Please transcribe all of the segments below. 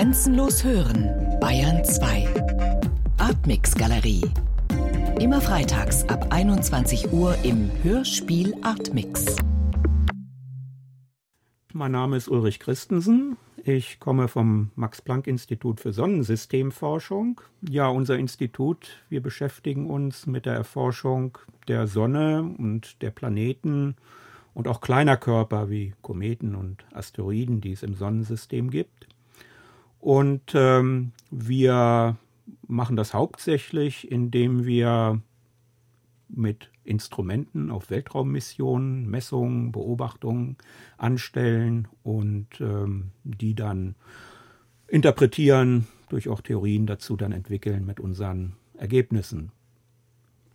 Grenzenlos hören, Bayern 2. Artmix Galerie. Immer freitags ab 21 Uhr im Hörspiel Artmix. Mein Name ist Ulrich Christensen. Ich komme vom Max-Planck-Institut für Sonnensystemforschung. Ja, unser Institut, wir beschäftigen uns mit der Erforschung der Sonne und der Planeten und auch kleiner Körper wie Kometen und Asteroiden, die es im Sonnensystem gibt. Und ähm, wir machen das hauptsächlich, indem wir mit Instrumenten auf Weltraummissionen Messungen, Beobachtungen anstellen und ähm, die dann interpretieren, durch auch Theorien dazu dann entwickeln mit unseren Ergebnissen.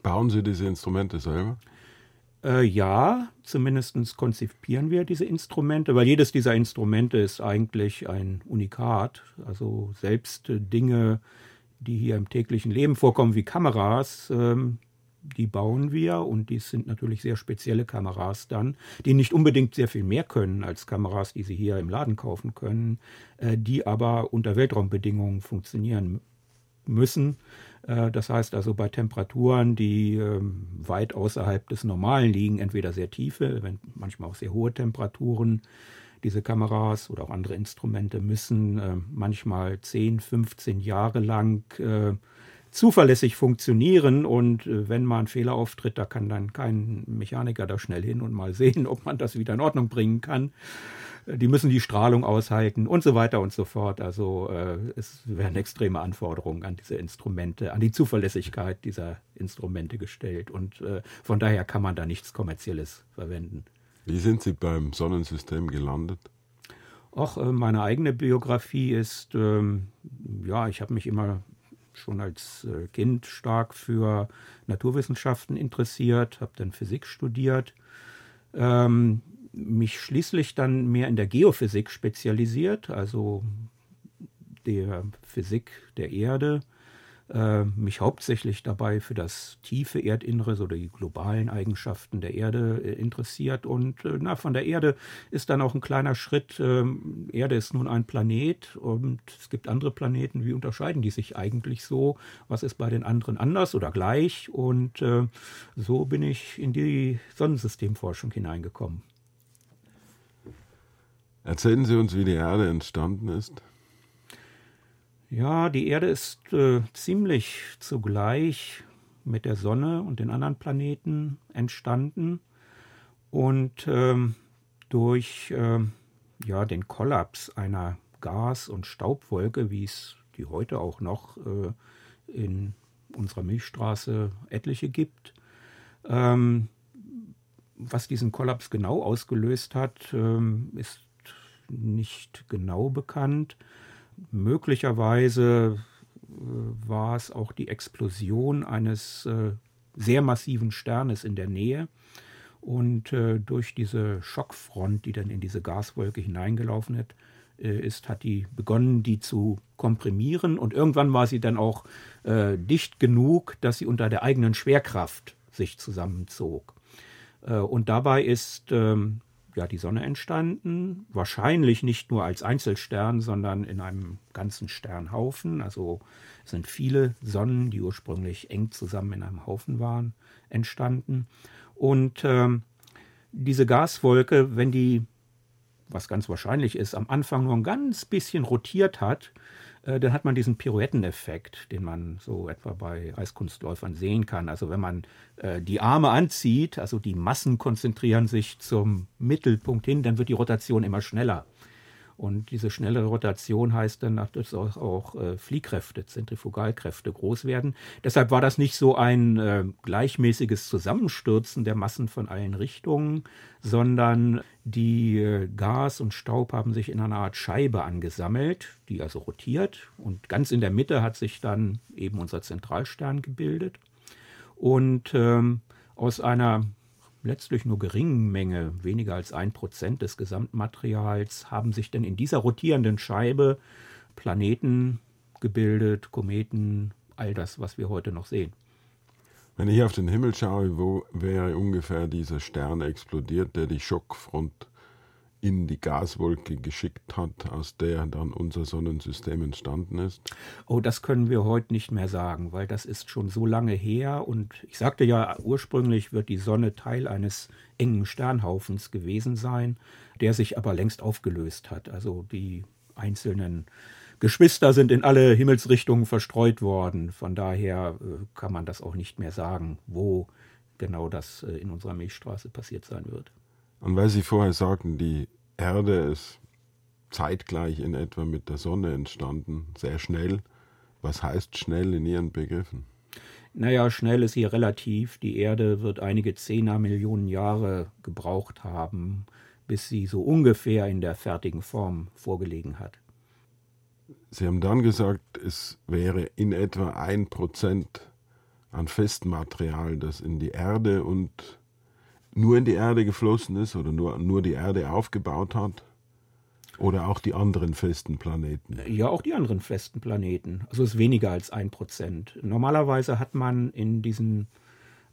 Bauen Sie diese Instrumente selber? Äh, ja, zumindest konzipieren wir diese Instrumente, weil jedes dieser Instrumente ist eigentlich ein Unikat. Also selbst äh, Dinge, die hier im täglichen Leben vorkommen, wie Kameras, ähm, die bauen wir und die sind natürlich sehr spezielle Kameras dann, die nicht unbedingt sehr viel mehr können als Kameras, die Sie hier im Laden kaufen können, äh, die aber unter Weltraumbedingungen funktionieren müssen. Äh, das heißt also bei Temperaturen, die ähm, weit außerhalb des Normalen liegen, entweder sehr tiefe, manchmal auch sehr hohe Temperaturen. Diese Kameras oder auch andere Instrumente müssen äh, manchmal 10, 15 Jahre lang äh, zuverlässig funktionieren und wenn mal ein Fehler auftritt, da kann dann kein Mechaniker da schnell hin und mal sehen, ob man das wieder in Ordnung bringen kann die müssen die Strahlung aushalten und so weiter und so fort. Also äh, es werden extreme Anforderungen an diese Instrumente, an die Zuverlässigkeit dieser Instrumente gestellt. Und äh, von daher kann man da nichts Kommerzielles verwenden. Wie sind Sie beim Sonnensystem gelandet? Auch äh, meine eigene Biografie ist, ähm, ja, ich habe mich immer schon als äh, Kind stark für Naturwissenschaften interessiert, habe dann Physik studiert. Ähm, mich schließlich dann mehr in der Geophysik spezialisiert, also der Physik der Erde, mich hauptsächlich dabei für das tiefe Erdinnere, so die globalen Eigenschaften der Erde äh, interessiert. Und äh, na, von der Erde ist dann auch ein kleiner Schritt. Ähm, Erde ist nun ein Planet und es gibt andere Planeten. Wie unterscheiden die sich eigentlich so? Was ist bei den anderen anders oder gleich? Und äh, so bin ich in die Sonnensystemforschung hineingekommen. Erzählen Sie uns, wie die Erde entstanden ist. Ja, die Erde ist äh, ziemlich zugleich mit der Sonne und den anderen Planeten entstanden und ähm, durch äh, ja, den Kollaps einer Gas- und Staubwolke, wie es die heute auch noch äh, in unserer Milchstraße etliche gibt. Ähm, was diesen Kollaps genau ausgelöst hat, ähm, ist nicht genau bekannt. Möglicherweise äh, war es auch die Explosion eines äh, sehr massiven Sternes in der Nähe. Und äh, durch diese Schockfront, die dann in diese Gaswolke hineingelaufen hat, ist, hat die begonnen, die zu komprimieren. Und irgendwann war sie dann auch äh, dicht genug, dass sie unter der eigenen Schwerkraft sich zusammenzog. Äh, und dabei ist ähm, ja die Sonne entstanden. Wahrscheinlich nicht nur als Einzelstern, sondern in einem ganzen Sternhaufen. Also sind viele Sonnen, die ursprünglich eng zusammen in einem Haufen waren, entstanden. Und ähm, diese Gaswolke, wenn die, was ganz wahrscheinlich ist, am Anfang nur ein ganz bisschen rotiert hat, dann hat man diesen Pirouetteneffekt, den man so etwa bei Eiskunstläufern sehen kann. Also wenn man äh, die Arme anzieht, also die Massen konzentrieren sich zum Mittelpunkt hin, dann wird die Rotation immer schneller. Und diese schnelle Rotation heißt dann, dass auch, auch äh, Fliehkräfte, Zentrifugalkräfte groß werden. Deshalb war das nicht so ein äh, gleichmäßiges Zusammenstürzen der Massen von allen Richtungen, sondern die äh, Gas und Staub haben sich in einer Art Scheibe angesammelt, die also rotiert. Und ganz in der Mitte hat sich dann eben unser Zentralstern gebildet. Und ähm, aus einer letztlich nur geringen Menge, weniger als ein Prozent des Gesamtmaterials, haben sich denn in dieser rotierenden Scheibe Planeten gebildet, Kometen, all das, was wir heute noch sehen. Wenn ich auf den Himmel schaue, wo wäre ungefähr dieser Stern explodiert, der die Schockfront in die Gaswolke geschickt hat, aus der dann unser Sonnensystem entstanden ist? Oh, das können wir heute nicht mehr sagen, weil das ist schon so lange her. Und ich sagte ja, ursprünglich wird die Sonne Teil eines engen Sternhaufens gewesen sein, der sich aber längst aufgelöst hat. Also die einzelnen Geschwister sind in alle Himmelsrichtungen verstreut worden. Von daher äh, kann man das auch nicht mehr sagen, wo genau das äh, in unserer Milchstraße passiert sein wird. Und weil Sie vorher sagten, die Erde ist zeitgleich in etwa mit der Sonne entstanden, sehr schnell. Was heißt schnell in Ihren Begriffen? Naja, schnell ist hier relativ. Die Erde wird einige Zehner Millionen Jahre gebraucht haben, bis sie so ungefähr in der fertigen Form vorgelegen hat. Sie haben dann gesagt, es wäre in etwa ein Prozent an Festmaterial, das in die Erde und nur in die Erde geflossen ist oder nur, nur die Erde aufgebaut hat? Oder auch die anderen festen Planeten? Ja, auch die anderen festen Planeten. Also es ist weniger als ein Prozent. Normalerweise hat man in diesen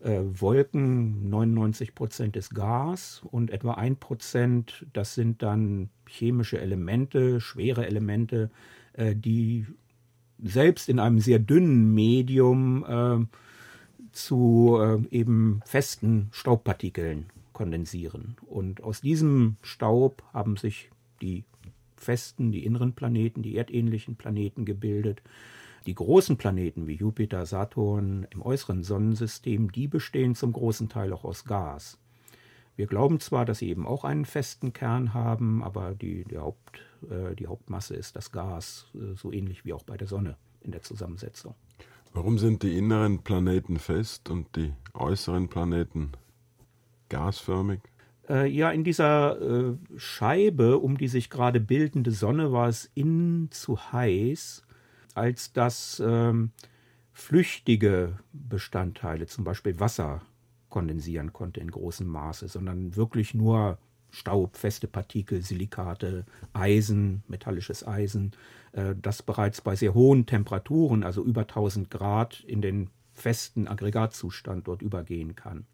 äh, Wolken 99 Prozent ist Gas und etwa ein Prozent, das sind dann chemische Elemente, schwere Elemente, äh, die selbst in einem sehr dünnen Medium äh, zu äh, eben festen Staubpartikeln kondensieren. Und aus diesem Staub haben sich die festen, die inneren Planeten, die erdähnlichen Planeten gebildet. Die großen Planeten wie Jupiter, Saturn im äußeren Sonnensystem, die bestehen zum großen Teil auch aus Gas. Wir glauben zwar, dass sie eben auch einen festen Kern haben, aber die, die, Haupt, äh, die Hauptmasse ist das Gas, äh, so ähnlich wie auch bei der Sonne in der Zusammensetzung. Warum sind die inneren Planeten fest und die äußeren Planeten gasförmig? Äh, ja, in dieser äh, Scheibe um die sich gerade bildende Sonne war es innen zu heiß, als dass ähm, flüchtige Bestandteile, zum Beispiel Wasser, kondensieren konnte in großem Maße, sondern wirklich nur Staub, feste Partikel, Silikate, Eisen, metallisches Eisen, äh, das bereits bei sehr hohen Temperaturen, also über 1000 Grad, in den festen Aggregatzustand dort übergehen kann.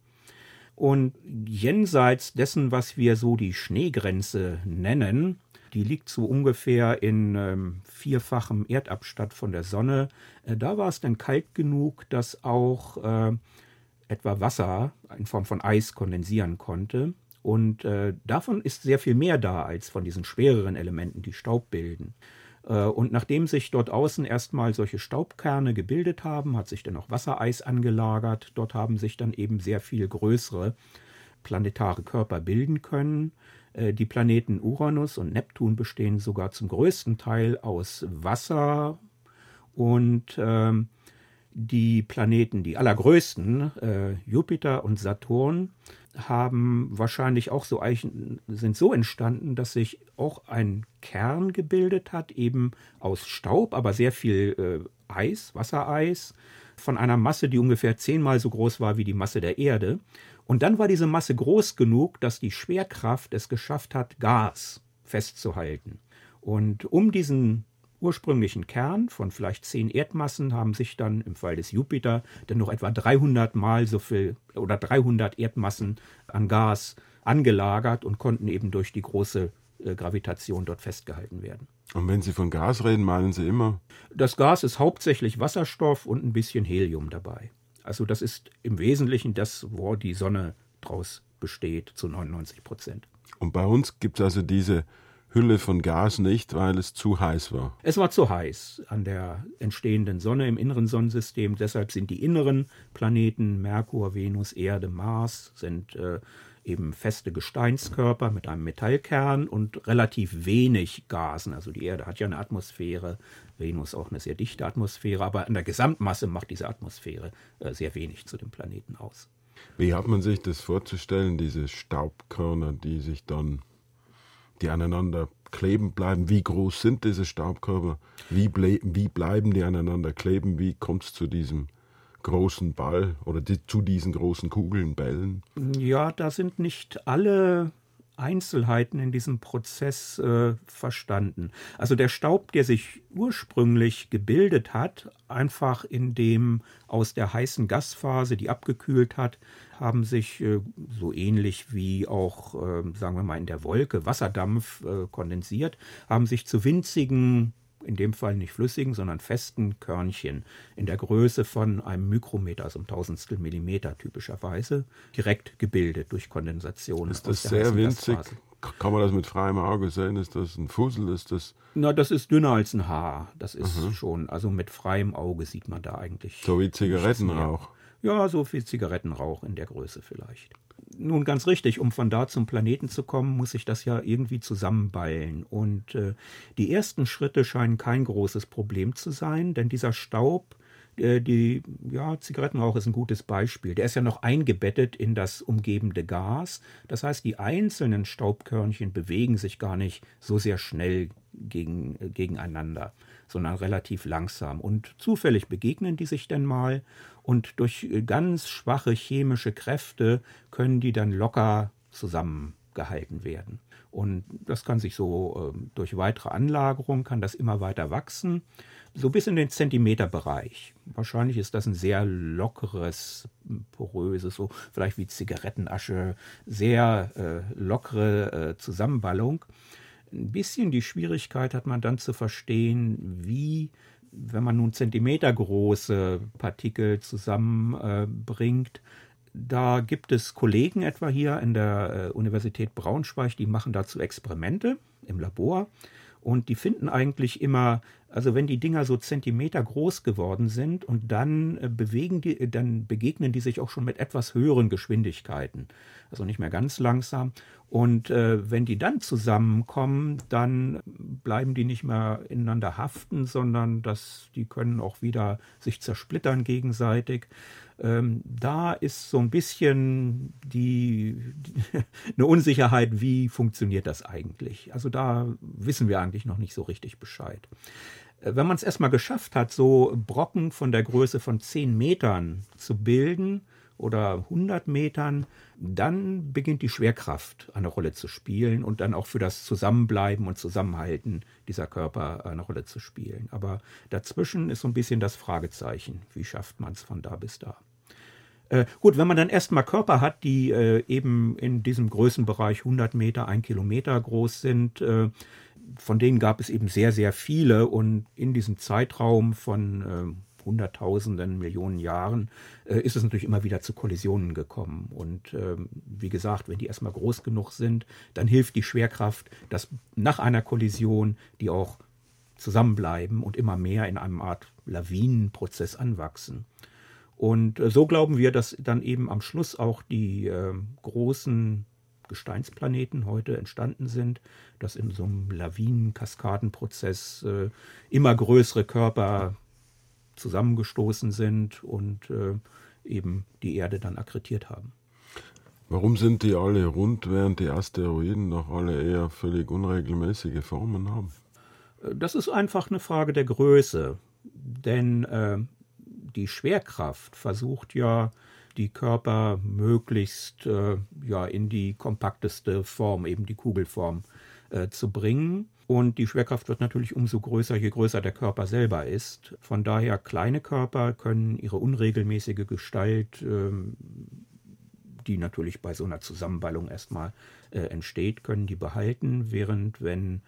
Und jenseits dessen, was wir so die Schneegrenze nennen, die liegt so ungefähr in ähm, vierfachem Erdabstand von der Sonne, äh, da war es dann kalt genug, dass auch äh, etwa Wasser in Form von Eis kondensieren konnte. Und äh, davon ist sehr viel mehr da als von diesen schwereren Elementen, die Staub bilden. Äh, und nachdem sich dort außen erstmal solche Staubkerne gebildet haben, hat sich dann auch Wassereis angelagert. Dort haben sich dann eben sehr viel größere planetare Körper bilden können. Äh, die Planeten Uranus und Neptun bestehen sogar zum größten Teil aus Wasser und ähm, die Planeten, die allergrößten, äh, Jupiter und Saturn, haben wahrscheinlich auch so sind so entstanden, dass sich auch ein Kern gebildet hat, eben aus Staub, aber sehr viel äh, Eis, Wassereis, von einer Masse, die ungefähr zehnmal so groß war wie die Masse der Erde. Und dann war diese Masse groß genug, dass die Schwerkraft es geschafft hat, Gas festzuhalten. Und um diesen ursprünglichen Kern von vielleicht zehn Erdmassen haben sich dann im Fall des Jupiter dann noch etwa 300 Mal so viel oder 300 Erdmassen an Gas angelagert und konnten eben durch die große äh, Gravitation dort festgehalten werden. Und wenn Sie von Gas reden, meinen Sie immer? Das Gas ist hauptsächlich Wasserstoff und ein bisschen Helium dabei. Also das ist im Wesentlichen das, wo die Sonne draus besteht, zu 99 Prozent. Und bei uns gibt es also diese Hülle von Gas nicht, weil es zu heiß war. Es war zu heiß an der entstehenden Sonne im inneren Sonnensystem. Deshalb sind die inneren Planeten Merkur, Venus, Erde, Mars sind äh, eben feste Gesteinskörper mit einem Metallkern und relativ wenig Gasen. Also die Erde hat ja eine Atmosphäre, Venus auch eine sehr dichte Atmosphäre, aber an der Gesamtmasse macht diese Atmosphäre äh, sehr wenig zu dem Planeten aus. Wie hat man sich das vorzustellen, diese Staubkörner, die sich dann die aneinander kleben bleiben. Wie groß sind diese Staubkörper? Wie, wie bleiben die aneinander kleben? Wie kommt es zu diesem großen Ball oder die, zu diesen großen Kugeln, Bällen? Ja, da sind nicht alle Einzelheiten in diesem Prozess äh, verstanden. Also der Staub, der sich ursprünglich gebildet hat, einfach indem aus der heißen Gasphase, die abgekühlt hat, haben sich äh, so ähnlich wie auch, äh, sagen wir mal, in der Wolke Wasserdampf äh, kondensiert, haben sich zu winzigen in dem Fall nicht flüssigen, sondern festen Körnchen in der Größe von einem Mikrometer, also ein Tausendstel Millimeter typischerweise, direkt gebildet durch Kondensation. Ist das sehr winzig? Kann man das mit freiem Auge sehen? Ist das ein Fussel? Ist das Na, das ist dünner als ein Haar. Das ist mhm. schon, also mit freiem Auge sieht man da eigentlich. So wie Zigarettenrauch. Ja, so wie Zigarettenrauch in der Größe vielleicht nun ganz richtig, um von da zum Planeten zu kommen, muss ich das ja irgendwie zusammenballen. Und äh, die ersten Schritte scheinen kein großes Problem zu sein, denn dieser Staub, äh, die, ja, Zigarettenrauch ist ein gutes Beispiel. Der ist ja noch eingebettet in das umgebende Gas. Das heißt, die einzelnen Staubkörnchen bewegen sich gar nicht so sehr schnell gegen, äh, gegeneinander, sondern relativ langsam. Und zufällig begegnen die sich denn mal und durch äh, ganz schwache chemische Kräfte können die dann locker zusammengehalten werden. Und das kann sich so äh, durch weitere Anlagerung, kann das immer weiter wachsen, so bis in den Zentimeterbereich. Wahrscheinlich ist das ein sehr lockeres, poröses, so vielleicht wie Zigarettenasche, sehr äh, lockere äh, Zusammenballung. Ein bisschen die Schwierigkeit hat man dann zu verstehen, wie wenn man nun zentimetergroße Partikel zusammenbringt, da gibt es Kollegen etwa hier in der äh, Universität Braunschweig, die machen dazu Experimente im Labor und die finden eigentlich immer, also wenn die Dinger so Zentimeter groß geworden sind und dann äh, bewegen die, dann begegnen die sich auch schon mit etwas höheren Geschwindigkeiten. Also nicht mehr ganz langsam. Und äh, wenn die dann zusammenkommen, dann bleiben die nicht mehr ineinander haften, sondern das, die können auch wieder sich zersplittern gegenseitig. Ähm, da ist so ein bisschen die, die, eine Unsicherheit, wie funktioniert das eigentlich. Also da wissen wir eigentlich noch nicht so richtig Bescheid. Äh, wenn man es erstmal geschafft hat, so Brocken von der Größe von 10 Metern zu bilden, oder 100 Metern, dann beginnt die Schwerkraft eine Rolle zu spielen und dann auch für das Zusammenbleiben und Zusammenhalten dieser Körper eine Rolle zu spielen. Aber dazwischen ist so ein bisschen das Fragezeichen. Wie schafft man es von da bis da? Äh, gut, wenn man dann erstmal Körper hat, die äh, eben in diesem Größenbereich 100 Meter, 1 Kilometer groß sind, äh, von denen gab es eben sehr, sehr viele und in diesem Zeitraum von ähm, Hunderttausenden, Millionen Jahren äh, ist es natürlich immer wieder zu Kollisionen gekommen. Und ähm, wie gesagt, wenn die erstmal groß genug sind, dann hilft die Schwerkraft, dass nach einer Kollision die auch zusammenbleiben und immer mehr in einem Art Lawinenprozess anwachsen. Und äh, so glauben wir, dass dann eben am Schluss auch die äh, großen Gesteinsplaneten heute entstanden sind, dass in so einem Lawinenkaskadenprozess äh, immer größere Körper zusammengestoßen sind und äh, eben die Erde dann akkretiert haben. Warum sind die alle rund, während die Asteroiden noch alle eher völlig unregelmäßige Formen haben? Äh, das ist einfach eine Frage der Größe, denn äh, die Schwerkraft versucht ja, die Körper möglichst äh, ja, in die kompakteste Form, eben die Kugelform, äh, zu bringen. Und die Schwerkraft wird natürlich umso größer, je größer der Körper selber ist. Von daher kleine Körper können ihre unregelmäßige Gestalt, ähm, die natürlich bei so einer Zusammenballung erstmal äh, entsteht, können die behalten, während wenn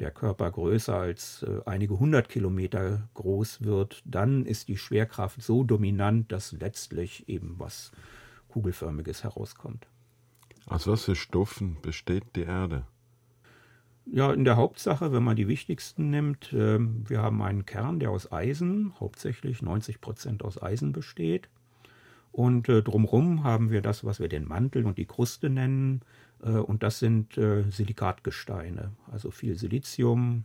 der Körper größer als äh, einige hundert Kilometer groß wird, dann ist die Schwerkraft so dominant, dass letztlich eben was kugelförmiges herauskommt. Aus was für Stoffen besteht die Erde? Ja, in der Hauptsache, wenn man die wichtigsten nimmt, äh, wir haben einen Kern, der aus Eisen, hauptsächlich 90 Prozent aus Eisen besteht. Und äh, drumherum haben wir das, was wir den Mantel und die Kruste nennen. Äh, und das sind äh, Silikatgesteine, also viel Silizium,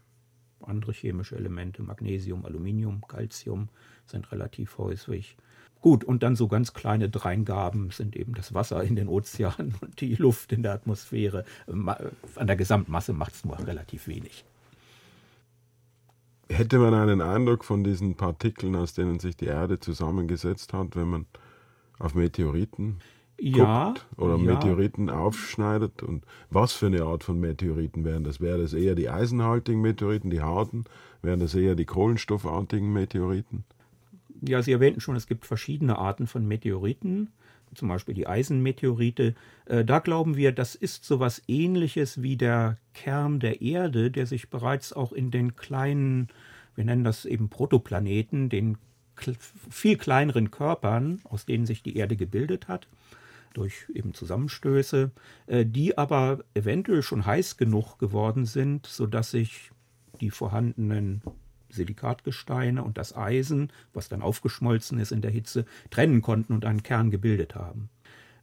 andere chemische Elemente, Magnesium, Aluminium, Calcium sind relativ häufig. Gut, und dann so ganz kleine Dreingaben sind eben das Wasser in den Ozeanen und die Luft in der Atmosphäre. An der Gesamtmasse macht es nur relativ wenig. Hätte man einen Eindruck von diesen Partikeln, aus denen sich die Erde zusammengesetzt hat, wenn man auf Meteoriten ja, oder ja. Meteoriten aufschneidet? Und was für eine Art von Meteoriten wären das? Wären das eher die eisenhaltigen Meteoriten, die harten? Wären das eher die kohlenstoffartigen Meteoriten? Ja, Sie erwähnten schon, es gibt verschiedene Arten von Meteoriten, zum Beispiel die Eisenmeteorite. Äh, da glauben wir, das ist so etwas ähnliches wie der Kern der Erde, der sich bereits auch in den kleinen, wir nennen das eben Protoplaneten, den viel kleineren Körpern, aus denen sich die Erde gebildet hat, durch eben Zusammenstöße, äh, die aber eventuell schon heiß genug geworden sind, sodass sich die vorhandenen Silikatgesteine und das Eisen, was dann aufgeschmolzen ist in der Hitze, trennen konnten und einen Kern gebildet haben.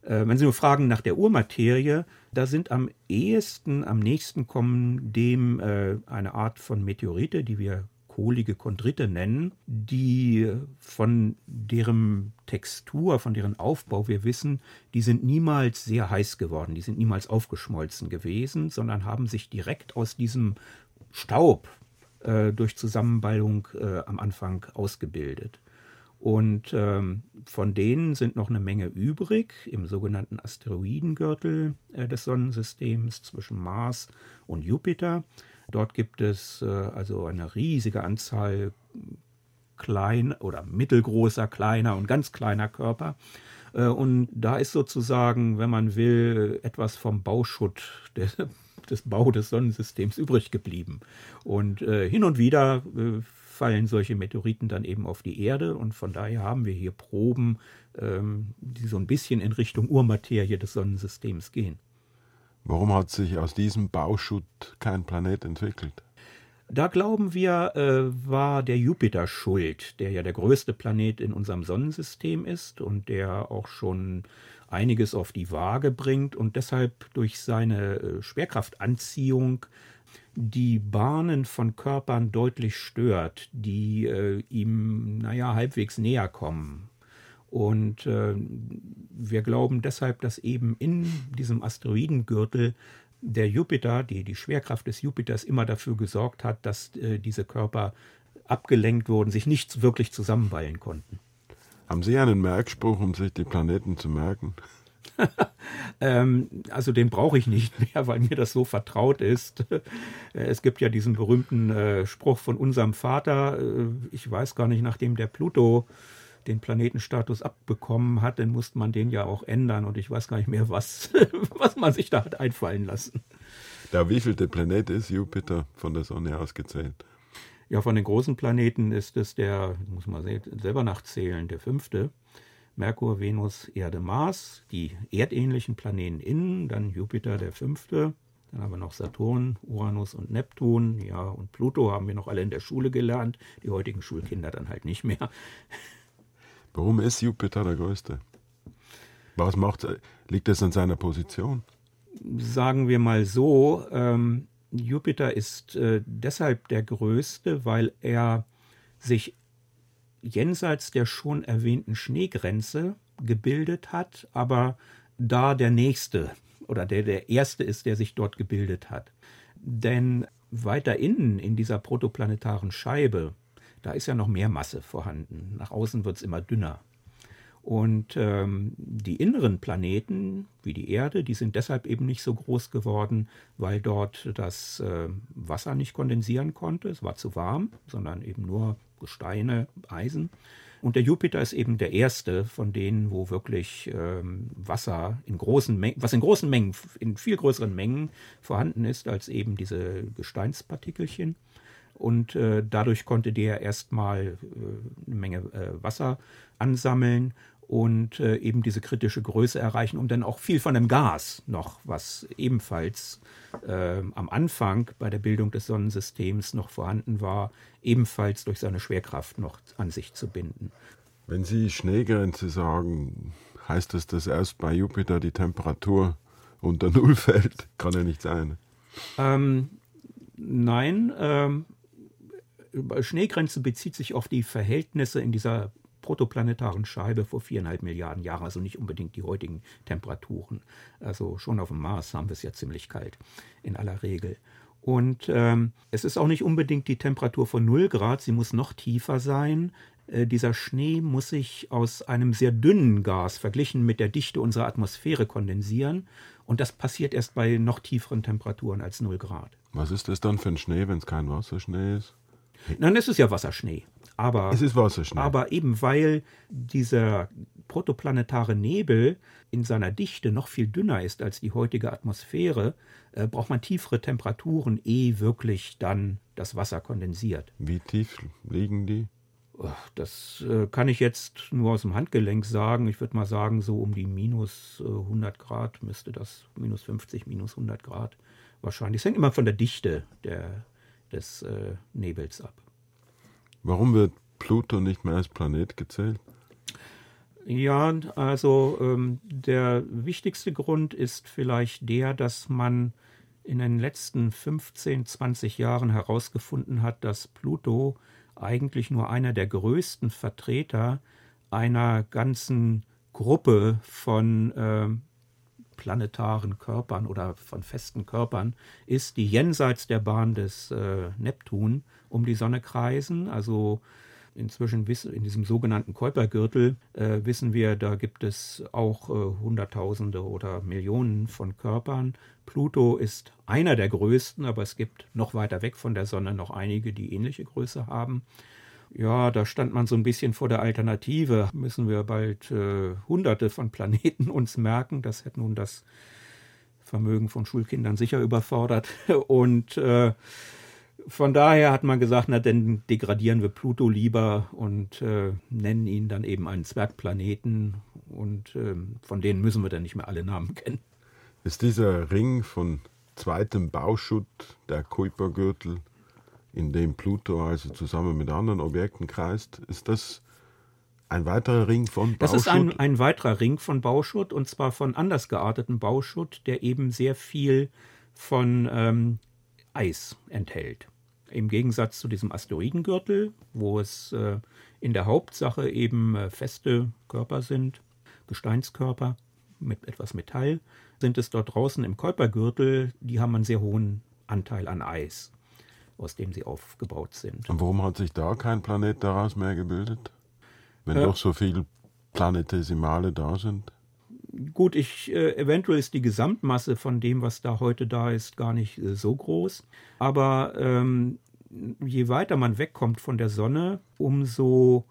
Äh, wenn Sie nur fragen nach der Urmaterie, da sind am ehesten, am nächsten kommen dem äh, eine Art von Meteorite, die wir kohlige Chondrite nennen, die von deren Textur, von deren Aufbau wir wissen, die sind niemals sehr heiß geworden, die sind niemals aufgeschmolzen gewesen, sondern haben sich direkt aus diesem Staub äh, durch Zusammenballung äh, am Anfang ausgebildet. Und ähm, von denen sind noch eine Menge übrig im sogenannten Asteroidengürtel äh, des Sonnensystems zwischen Mars und Jupiter. Dort gibt es äh, also eine riesige Anzahl klein oder mittelgroßer, kleiner und ganz kleiner Körper. Äh, und da ist sozusagen, wenn man will, etwas vom Bauschutt des, des Bau des Sonnensystems übrig geblieben. Und äh, hin und wieder äh, fallen solche Meteoriten dann eben auf die Erde und von daher haben wir hier Proben, ähm, die so ein bisschen in Richtung Urmaterie des Sonnensystems gehen. Warum hat sich aus diesem Bauschutt kein Planet entwickelt? Da glauben wir, äh, war der Jupiter schuld, der ja der größte Planet in unserem Sonnensystem ist und der auch schon einiges auf die Waage bringt und deshalb durch seine äh, Schwerkraftanziehung die Bahnen von Körpern deutlich stört, die äh, ihm, naja, halbwegs näher kommen. Und äh, wir glauben deshalb, dass eben in diesem Asteroidengürtel der Jupiter, die, die Schwerkraft des Jupiters immer dafür gesorgt hat, dass äh, diese Körper abgelenkt wurden, sich nicht wirklich zusammenballen konnten. Haben Sie einen Merkspruch, um sich die Planeten zu merken? ähm, also den brauche ich nicht mehr, weil mir das so vertraut ist. es gibt ja diesen berühmten äh, Spruch von unserem Vater, äh, ich weiß gar nicht, nachdem der Pluto den Planetenstatus abbekommen hat, dann musste man den ja auch ändern und ich weiß gar nicht mehr, was, was man sich da hat einfallen lassen. Ja, wie viel der Planet ist Jupiter von der Sonne aus gezählt? Ja, von den großen Planeten ist es der, muss man selber nachzählen, der fünfte. Merkur, Venus, Erde, Mars, die erdähnlichen Planeten innen, dann Jupiter der fünfte, dann haben wir noch Saturn, Uranus und Neptun, ja, und Pluto haben wir noch alle in der Schule gelernt, die heutigen Schulkinder dann halt nicht mehr. Warum ist Jupiter der größte? Was macht, liegt das an seiner Position? Sagen wir mal so, ähm, Jupiter ist äh, deshalb der größte, weil er sich jenseits der schon erwähnten Schneegrenze gebildet hat, aber da der nächste oder der der erste ist, der sich dort gebildet hat. Denn weiter innen in dieser protoplanetaren Scheibe da ist ja noch mehr Masse vorhanden. Nach außen wird es immer dünner. Und ähm, die inneren Planeten, wie die Erde, die sind deshalb eben nicht so groß geworden, weil dort das äh, Wasser nicht kondensieren konnte. Es war zu warm, sondern eben nur Gesteine, Eisen. Und der Jupiter ist eben der erste von denen, wo wirklich ähm, Wasser in großen Mengen, was in großen Mengen, in viel größeren Mengen vorhanden ist als eben diese Gesteinspartikelchen und äh, dadurch konnte der erstmal äh, eine Menge äh, Wasser ansammeln und äh, eben diese kritische Größe erreichen, um dann auch viel von dem Gas noch, was ebenfalls äh, am Anfang bei der Bildung des Sonnensystems noch vorhanden war, ebenfalls durch seine Schwerkraft noch an sich zu binden. Wenn Sie Schneegrenze sagen, heißt das, dass erst bei Jupiter die Temperatur unter Null fällt? Kann ja nicht sein. Ähm, nein, ähm, Schneegrenze bezieht sich auf die Verhältnisse in dieser protoplanetaren Scheibe vor viereinhalb Milliarden Jahren, also nicht unbedingt die heutigen Temperaturen. Also schon auf dem Mars haben wir es ja ziemlich kalt in aller Regel. Und ähm, es ist auch nicht unbedingt die Temperatur von 0 Grad, sie muss noch tiefer sein. Äh, dieser Schnee muss sich aus einem sehr dünnen Gas verglichen mit der Dichte unserer Atmosphäre kondensieren. Und das passiert erst bei noch tieferen Temperaturen als 0 Grad. Was ist das dann für ein Schnee, wenn es kein Wasserschnee ist? Nein, es ist ja Wasserschnee. Aber, es ist Wasserschnee. Aber eben weil dieser protoplanetare Nebel in seiner Dichte noch viel dünner ist als die heutige Atmosphäre, äh, braucht man tiefere Temperaturen, ehe wirklich dann das Wasser kondensiert. Wie tief liegen die? Das äh, kann ich jetzt nur aus dem Handgelenk sagen. Ich würde mal sagen, so um die minus 100 äh, Grad müsste das, minus 50, minus 100 Grad wahrscheinlich. Es hängt immer von der Dichte der, des äh, Nebels ab. Warum wird Pluto nicht mehr als Planet gezählt? Ja, also ähm, der wichtigste Grund ist vielleicht der, dass man in den letzten 15, 20 Jahren herausgefunden hat, dass Pluto eigentlich nur einer der größten Vertreter einer ganzen Gruppe von äh, planetaren Körpern oder von festen Körpern ist, die jenseits der Bahn des äh, Neptun um die Sonne kreisen. Also inzwischen in diesem sogenannten Kuipergürtel äh, wissen wir, da gibt es auch äh, Hunderttausende oder Millionen von Körpern. Pluto ist einer der größten, aber es gibt noch weiter weg von der Sonne noch einige, die ähnliche Größe haben. Ja, da stand man so ein bisschen vor der Alternative. Müssen wir bald äh, Hunderte von Planeten uns merken? Das hätte nun das Vermögen von Schulkindern sicher überfordert. Und äh, von daher hat man gesagt, na dann degradieren wir Pluto lieber und äh, nennen ihn dann eben einen Zwergplaneten. Und äh, von denen müssen wir dann nicht mehr alle Namen kennen. Ist dieser Ring von zweitem Bauschutt, der Kuipergürtel, in dem Pluto also zusammen mit anderen Objekten kreist, ist das ein weiterer Ring von Bauschutt? Das ist ein, ein weiterer Ring von Bauschutt und zwar von anders gearteten Bauschutt, der eben sehr viel von ähm, Eis enthält. Im Gegensatz zu diesem Asteroidengürtel, wo es äh, in der Hauptsache eben äh, feste Körper sind, Gesteinskörper mit etwas Metall, sind es dort draußen im Kuipergürtel, die haben einen sehr hohen Anteil an Eis aus dem sie aufgebaut sind. Und warum hat sich da kein Planet daraus mehr gebildet? Wenn äh, doch so viele Planetesimale da sind? Gut, ich, äh, eventuell ist die Gesamtmasse von dem, was da heute da ist, gar nicht äh, so groß. Aber ähm, je weiter man wegkommt von der Sonne, umso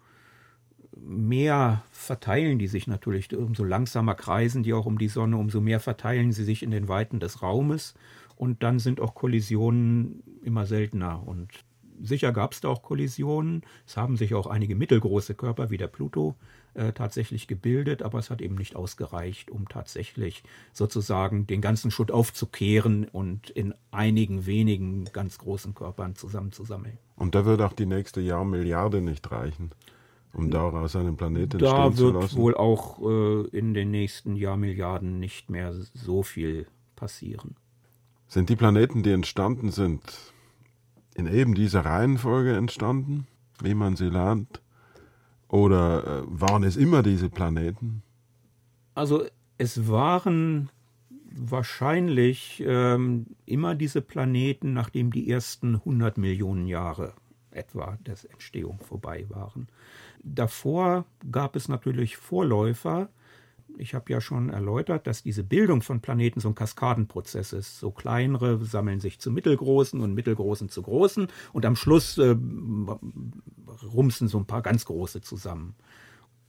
mehr verteilen die sich natürlich, umso langsamer kreisen die auch um die Sonne, umso mehr verteilen sie sich in den Weiten des Raumes und dann sind auch Kollisionen immer seltener. Und sicher gab es da auch Kollisionen. Es haben sich auch einige mittelgroße Körper wie der Pluto äh, tatsächlich gebildet, aber es hat eben nicht ausgereicht, um tatsächlich sozusagen den ganzen Schutt aufzukehren und in einigen wenigen ganz großen Körpern zusammenzusammeln. Und da wird auch die nächste Jahrmilliarde nicht reichen um daraus einen Planeten da entstehen zu lassen? Da wird wohl auch äh, in den nächsten Jahrmilliarden nicht mehr so viel passieren. Sind die Planeten, die entstanden sind, in eben dieser Reihenfolge entstanden, wie man sie lernt? Oder äh, waren es immer diese Planeten? Also es waren wahrscheinlich ähm, immer diese Planeten, nachdem die ersten 100 Millionen Jahre etwa der Entstehung vorbei waren. Davor gab es natürlich Vorläufer, ich habe ja schon erläutert, dass diese Bildung von Planeten so ein Kaskadenprozess ist. So kleinere sammeln sich zu mittelgroßen und mittelgroßen zu großen und am Schluss äh, rumsen so ein paar ganz große zusammen.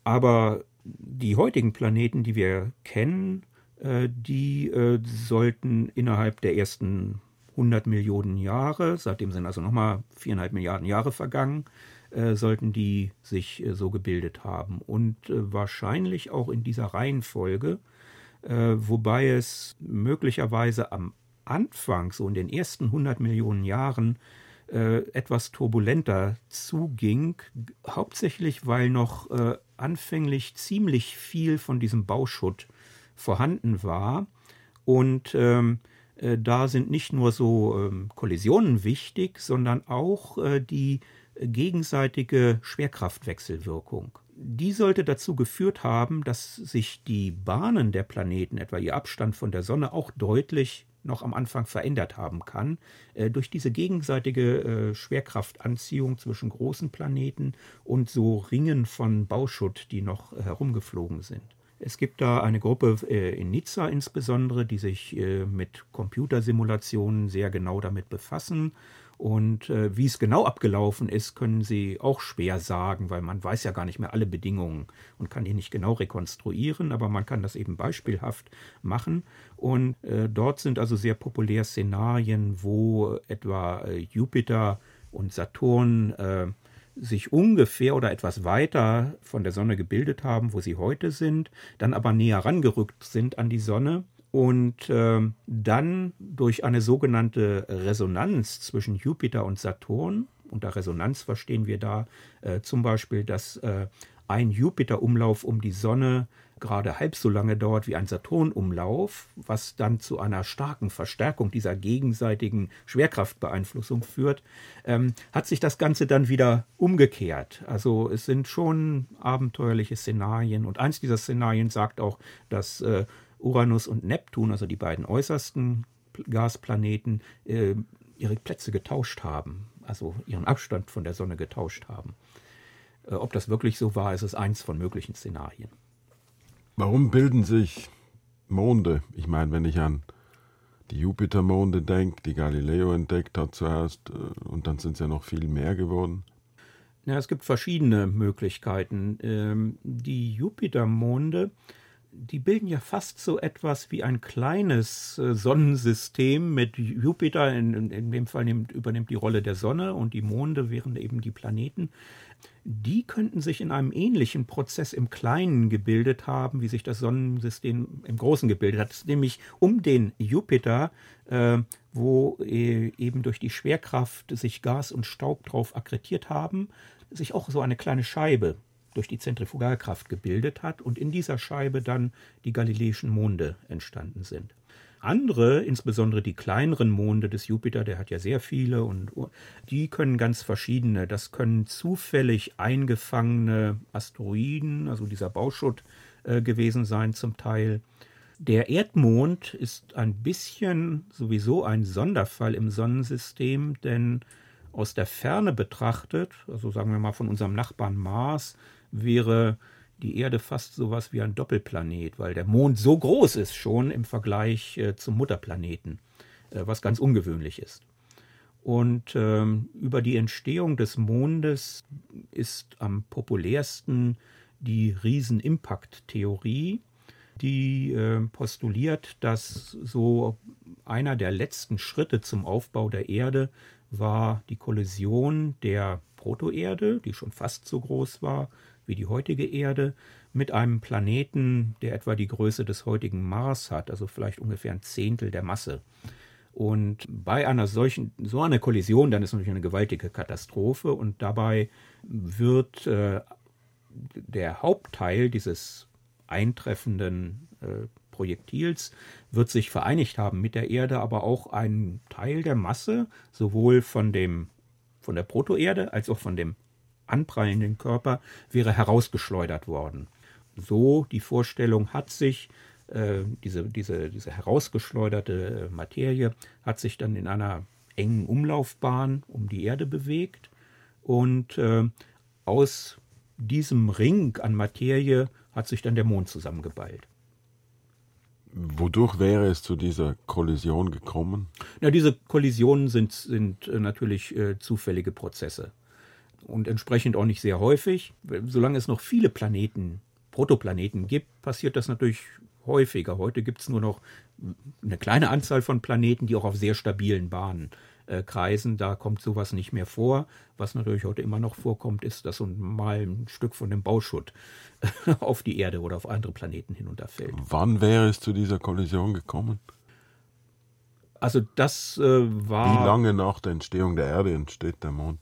Aber die heutigen Planeten, die wir kennen, äh, die äh, sollten innerhalb der ersten 100 Millionen Jahre, seitdem sind also nochmal viereinhalb Milliarden Jahre vergangen, äh, sollten die sich äh, so gebildet haben. Und äh, wahrscheinlich auch in dieser Reihenfolge, äh, wobei es möglicherweise am Anfang, so in den ersten 100 Millionen Jahren, äh, etwas turbulenter zuging, hauptsächlich weil noch äh, anfänglich ziemlich viel von diesem Bauschutt vorhanden war. Und ähm, da sind nicht nur so ähm, Kollisionen wichtig, sondern auch die gegenseitige Schwerkraftwechselwirkung. Die sollte dazu geführt haben, dass sich die Bahnen der Planeten, etwa ihr Abstand von der Sonne, auch deutlich noch am Anfang verändert haben kann, äh, durch diese gegenseitige äh, Schwerkraftanziehung zwischen großen Planeten und so Ringen von Bauschutt, die noch äh, herumgeflogen sind. Es gibt da eine Gruppe in Nizza insbesondere, die sich mit Computersimulationen sehr genau damit befassen und äh, wie es genau abgelaufen ist, können sie auch schwer sagen, weil man weiß ja gar nicht mehr alle Bedingungen und kann die nicht genau rekonstruieren, aber man kann das eben beispielhaft machen. Und äh, dort sind also sehr populär Szenarien, wo etwa äh, Jupiter und Saturn äh, sich ungefähr oder etwas weiter von der Sonne gebildet haben, wo sie heute sind, dann aber näher rangerückt sind an die Sonne und äh, dann durch eine sogenannte Resonanz zwischen Jupiter und Saturn, unter Resonanz verstehen wir da äh, zum Beispiel, dass äh, ein Jupiter-Umlauf um die Sonne gerade halb so lange dauert wie ein Saturn-Umlauf, was dann zu einer starken Verstärkung dieser gegenseitigen Schwerkraftbeeinflussung führt, ähm, hat sich das Ganze dann wieder umgekehrt. Also es sind schon abenteuerliche Szenarien und eins dieser Szenarien sagt auch, dass äh, Uranus und Neptun, also die beiden äußersten Gasplaneten, äh, ihre Plätze getauscht haben, also ihren Abstand von der Sonne getauscht haben. Äh, ob das wirklich so war, ist es eins von möglichen Szenarien. Warum bilden sich Monde? Ich meine, wenn ich an die Jupitermonde denke, die Galileo entdeckt hat zuerst, äh, und dann sind es ja noch viel mehr geworden. Ja, es gibt verschiedene Möglichkeiten. Ähm, die Jupitermonde die bilden ja fast so etwas wie ein kleines äh, Sonnensystem mit Jupiter, in, in, dem Fall nimmt, übernimmt die Rolle der Sonne und die Monde wären eben die Planeten. Die könnten sich in einem ähnlichen Prozess im Kleinen gebildet haben, wie sich das Sonnensystem im Großen gebildet hat, nämlich um den Jupiter, äh, wo äh, eben durch die Schwerkraft sich Gas und Staub drauf akkretiert haben, sich auch so eine kleine Scheibe durch die Zentrifugalkraft gebildet hat und in dieser Scheibe dann die galileischen Monde entstanden sind. Andere, insbesondere die kleineren Monde des Jupiter, der hat ja sehr viele und die können ganz verschiedene. Das können zufällig eingefangene Asteroiden, also dieser Bauschutt äh, gewesen sein zum Teil. Der Erdmond ist ein bisschen sowieso ein Sonderfall im Sonnensystem, denn aus der Ferne betrachtet, also sagen wir mal von unserem Nachbarn Mars, wäre die Erde fast sowas wie ein Doppelplanet, weil der Mond so groß ist schon im Vergleich äh, zum Mutterplaneten, äh, was ganz ungewöhnlich ist. Und ähm, über die Entstehung des Mondes ist am populärsten die Riesen-Impact-Theorie, die äh, postuliert, dass so einer der letzten Schritte zum Aufbau der Erde war die Kollision der Protoerde, die schon fast so groß war wie die heutige Erde, mit einem Planeten, der etwa die Größe des heutigen Mars hat, also vielleicht ungefähr ein Zehntel der Masse. Und bei einer solchen, so einer Kollision, dann ist natürlich eine gewaltige Katastrophe und dabei wird äh, der Hauptteil dieses eintreffenden äh, Projektils wird sich vereinigt haben mit der Erde, aber auch ein Teil der Masse, sowohl von dem von der Protoerde als auch von dem anprallenden Körper wäre herausgeschleudert worden. So die Vorstellung hat sich, äh, diese, diese, diese herausgeschleuderte äh, Materie hat sich dann in einer engen Umlaufbahn um die Erde bewegt und äh, aus diesem Ring an Materie hat sich dann der Mond zusammengeballt. Wodurch wäre es zu dieser Kollision gekommen? Ja, diese Kollisionen sind, sind äh, natürlich äh, zufällige Prozesse und entsprechend auch nicht sehr häufig. Solange es noch viele Planeten, Protoplaneten gibt, passiert das natürlich häufiger. Heute gibt es nur noch eine kleine Anzahl von Planeten, die auch auf sehr stabilen Bahnen äh, kreisen. Da kommt sowas nicht mehr vor. Was natürlich heute immer noch vorkommt, ist, dass so mal ein Stück von dem Bauschutt auf die Erde oder auf andere Planeten hinunterfällt. Wann wäre es zu dieser Kollision gekommen? Also das äh, war. Wie lange nach der Entstehung der Erde entsteht der Mond?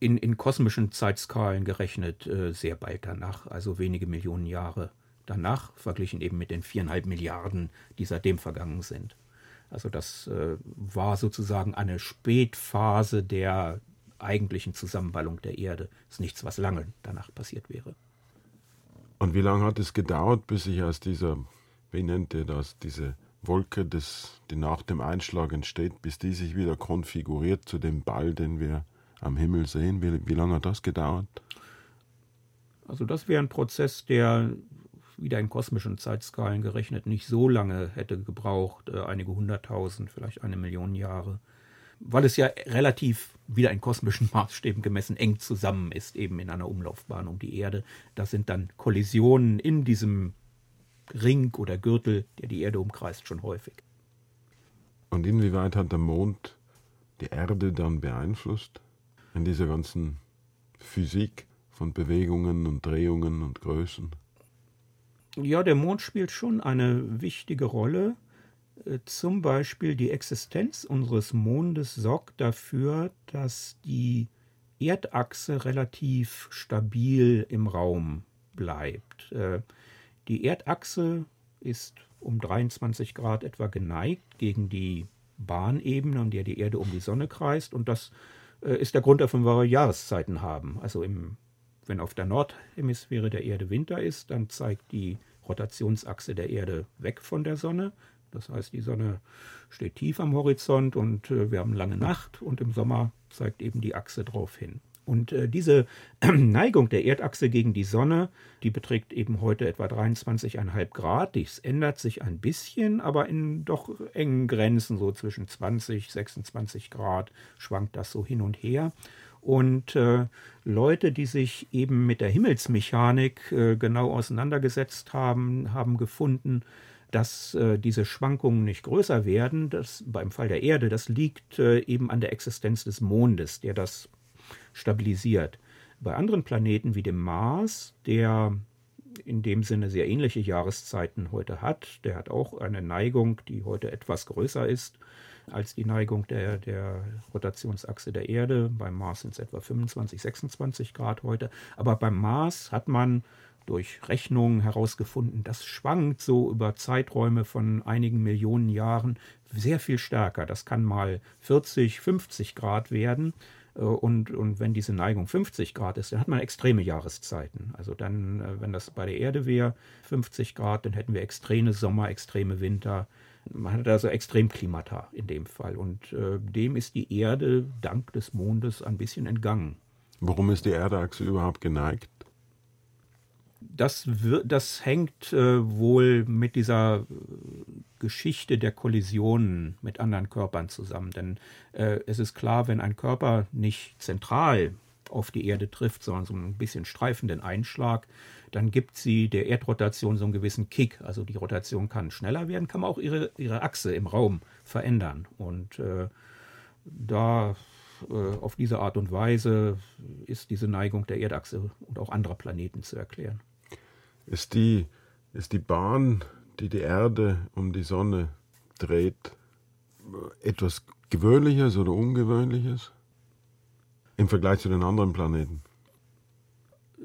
In, in kosmischen Zeitskalen gerechnet äh, sehr bald danach, also wenige Millionen Jahre danach, verglichen eben mit den viereinhalb Milliarden, die seitdem vergangen sind. Also das äh, war sozusagen eine Spätphase der eigentlichen Zusammenballung der Erde. Das ist nichts, was lange danach passiert wäre. Und wie lange hat es gedauert, bis sich aus dieser, wie nennt ihr das, diese Wolke, das, die nach dem Einschlag entsteht, bis die sich wieder konfiguriert zu dem Ball, den wir am Himmel sehen? Wie, wie lange hat das gedauert? Also das wäre ein Prozess, der wieder in kosmischen Zeitskalen gerechnet nicht so lange hätte gebraucht, äh, einige hunderttausend, vielleicht eine Million Jahre, weil es ja relativ wieder in kosmischen Maßstäben gemessen eng zusammen ist, eben in einer Umlaufbahn um die Erde. Das sind dann Kollisionen in diesem Ring oder Gürtel, der die Erde umkreist, schon häufig. Und inwieweit hat der Mond die Erde dann beeinflusst in dieser ganzen Physik von Bewegungen und Drehungen und Größen? Ja, der Mond spielt schon eine wichtige Rolle. Äh, zum Beispiel die Existenz unseres Mondes sorgt dafür, dass die Erdachse relativ stabil im Raum bleibt. Äh, die Erdachse ist um 23 Grad etwa geneigt gegen die Bahnebene, an der die Erde um die Sonne kreist. Und das ist der Grund warum wir Jahreszeiten haben. Also im wenn auf der Nordhemisphäre der Erde Winter ist, dann zeigt die Rotationsachse der Erde weg von der Sonne. Das heißt, die Sonne steht tief am Horizont und äh, wir haben lange Nacht und im Sommer zeigt eben die Achse drauf hin. Und äh, diese Neigung der Erdachse gegen die Sonne, die beträgt eben heute etwa 23,5 Grad. Dies ändert sich ein bisschen, aber in doch engen Grenzen, so zwischen 20, 26 Grad schwankt das so hin und her. Und äh, Leute, die sich eben mit der Himmelsmechanik äh, genau auseinandergesetzt haben, haben gefunden, dass äh, diese Schwankungen nicht größer werden. Das, beim Fall der Erde, das liegt äh, eben an der Existenz des Mondes, der das stabilisiert. Bei anderen Planeten wie dem Mars, der in dem Sinne sehr ähnliche Jahreszeiten heute hat, der hat auch eine Neigung, die heute etwas größer ist als die Neigung der, der Rotationsachse der Erde. Beim Mars sind es etwa 25, 26 Grad heute. Aber beim Mars hat man durch Rechnungen herausgefunden, das schwankt so über Zeiträume von einigen Millionen Jahren sehr viel stärker. Das kann mal 40, 50 Grad werden. Äh, und, und wenn diese Neigung 50 Grad ist, dann hat man extreme Jahreszeiten. Also dann, äh, wenn das bei der Erde wäre, 50 Grad, dann hätten wir extreme Sommer, extreme Winter. Man hat also Extremklimata in dem Fall. Und äh, dem ist die Erde dank des Mondes ein bisschen entgangen. Warum ist die Erdeachse überhaupt geneigt? Das, das hängt äh, wohl mit dieser äh, Geschichte der Kollisionen mit anderen Körpern zusammen. Denn äh, es ist klar, wenn ein Körper nicht zentral auf die Erde trifft, sondern so ein bisschen streifenden Einschlag, dann gibt sie der Erdrotation so einen gewissen Kick. Also die Rotation kann schneller werden, kann man auch ihre, ihre Achse im Raum verändern. Und äh, da äh, auf diese Art und Weise ist diese Neigung der Erdachse und auch anderer Planeten zu erklären. Ist die, ist die Bahn, die die Erde um die Sonne dreht, etwas Gewöhnliches oder Ungewöhnliches im Vergleich zu den anderen Planeten?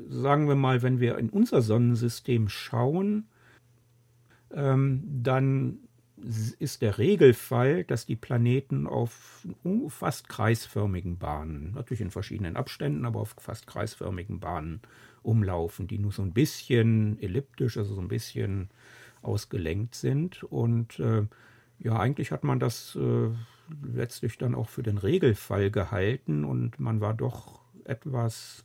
sagen wir mal, wenn wir in unser Sonnensystem schauen, ähm, dann ist der Regelfall, dass die Planeten auf fast kreisförmigen Bahnen, natürlich in verschiedenen Abständen, aber auf fast kreisförmigen Bahnen umlaufen, die nur so ein bisschen elliptisch, also so ein bisschen ausgelenkt sind. Und äh, ja, eigentlich hat man das äh, letztlich dann auch für den Regelfall gehalten und man war doch etwas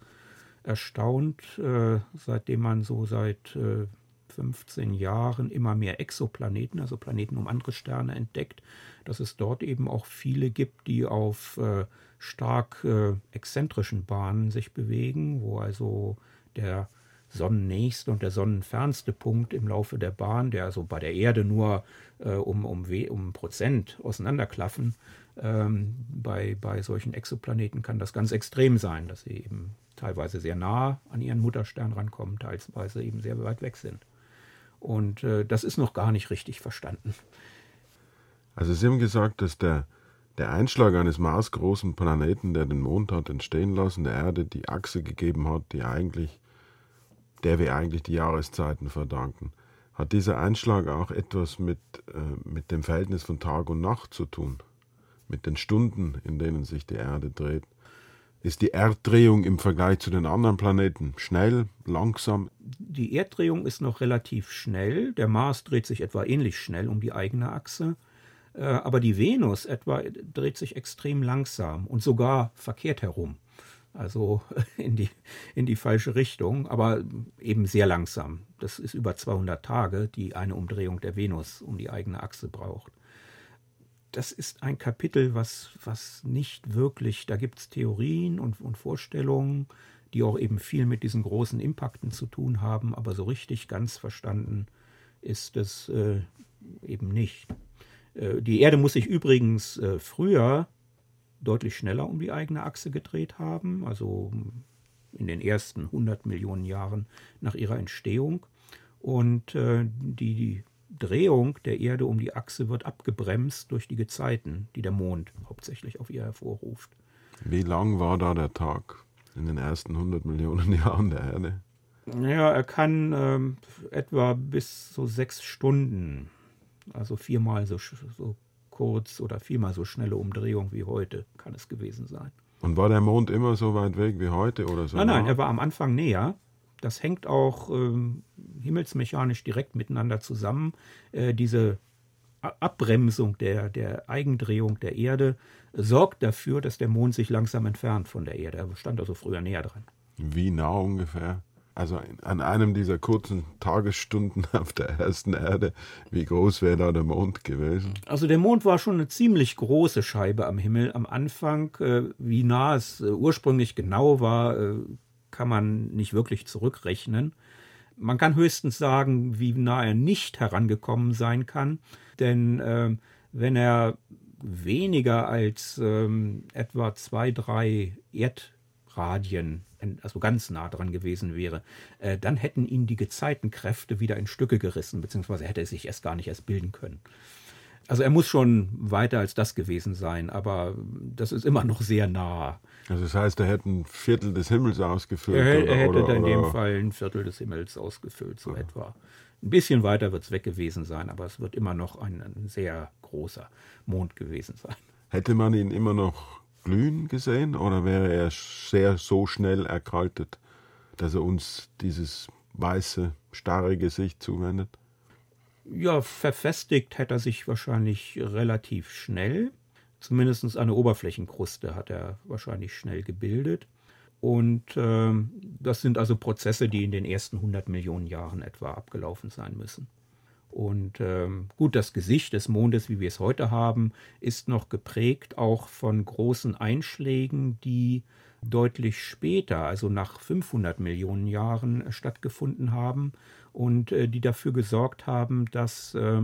erstaunt, äh, seitdem man so seit äh, 15 Jahren immer mehr Exoplaneten, also Planeten um andere Sterne entdeckt, dass es dort eben auch viele gibt, die auf äh, stark äh, exzentrischen Bahnen sich bewegen, wo also der sonnennächste und der sonnenfernste Punkt im Laufe der Bahn, der also bei der Erde nur äh, um, um, um Prozent auseinanderklaffen, ähm, bei, bei solchen Exoplaneten kann das ganz extrem sein, dass sie eben teilweise sehr nah an ihren Mutterstern rankommen, teilweise eben sehr weit weg sind. Und äh, das ist noch gar nicht richtig verstanden. Also Sie haben gesagt, dass der, der Einschlag eines maßgroßen Planeten, der den Mond hat entstehen lassen, der Erde die Achse gegeben hat, die eigentlich, der wir eigentlich die Jahreszeiten verdanken. Hat dieser Einschlag auch etwas mit, äh, mit dem Verhältnis von Tag und Nacht zu tun? Mit den Stunden, in denen sich die Erde dreht? Ist die Erddrehung im Vergleich zu den anderen Planeten schnell, langsam? Die Erddrehung ist noch relativ schnell. Der Mars dreht sich etwa ähnlich schnell um die eigene Achse. Äh, aber die Venus etwa dreht sich extrem langsam und sogar verkehrt herum. Also in die, in die falsche Richtung, aber eben sehr langsam. Das ist über 200 Tage, die eine Umdrehung der Venus um die eigene Achse braucht. Das ist ein Kapitel, was, was nicht wirklich, da gibt es Theorien und, und Vorstellungen, die auch eben viel mit diesen großen Impakten zu tun haben, aber so richtig ganz verstanden ist es äh, eben nicht. Äh, die Erde muss sich übrigens äh, früher deutlich schneller um die eigene Achse gedreht haben, also in den ersten 100 Millionen Jahren nach ihrer Entstehung. Und äh, die Drehung der Erde um die Achse wird abgebremst durch die Gezeiten, die der Mond hauptsächlich auf ihr hervorruft. Wie lang war da der Tag in den ersten 100 Millionen Jahren der Erde? Naja, er kann ähm, etwa bis so sechs Stunden, also viermal so, so kurz oder viermal so schnelle Umdrehung wie heute kann es gewesen sein. Und war der Mond immer so weit weg wie heute oder so? Nein, nein, er war am Anfang näher. Das hängt auch ähm, himmelsmechanisch direkt miteinander zusammen. Äh, diese Abbremsung der, der Eigendrehung der Erde sorgt dafür, dass der Mond sich langsam entfernt von der Erde. Er stand also früher näher dran. Wie nah ungefähr? Also an einem dieser kurzen Tagesstunden auf der ersten Erde, wie groß wäre da der Mond gewesen? Also der Mond war schon eine ziemlich große Scheibe am Himmel am Anfang. Äh, wie nah es äh, ursprünglich genau war, äh, kann man nicht wirklich zurückrechnen. Man kann höchstens sagen, wie nah er nicht herangekommen sein kann, denn wenn er weniger als ähm, etwa zwei, drei Erdradien also ganz nah dran gewesen wäre, äh, dann hätten ihn die Gezeitenkräfte wieder in Stücke gerissen, beziehungsweise hätte er sich erst gar nicht erst bilden können. Also er muss schon weiter als das gewesen sein, aber das ist immer noch sehr nah. Also das heißt, er hätte ein Viertel des Himmels ausgefüllt? Er, er hätte oder, in dem Fall ein Viertel des Himmels ausgefüllt, so ja. etwa. Ein bisschen weiter wird es weg gewesen sein, aber es wird immer noch ein, ein sehr großer Mond gewesen sein. Hätte man ihn immer noch glühen gesehen oder wäre er sehr so schnell erkaltet, dass er uns dieses weiße, starre Gesicht zuwendet? Ja, verfestigt hätte er sich wahrscheinlich relativ schnell. Zumindest eine Oberflächenkruste hat er wahrscheinlich schnell gebildet. Und äh, das sind also Prozesse, die in den ersten 100 Millionen Jahren etwa abgelaufen sein müssen. Und ähm, gut, das Gesicht des Mondes, wie wir es heute haben, ist noch geprägt auch von großen Einschlägen, die deutlich später, also nach 500 Millionen Jahren, äh, stattgefunden haben und äh, die dafür gesorgt haben, dass äh,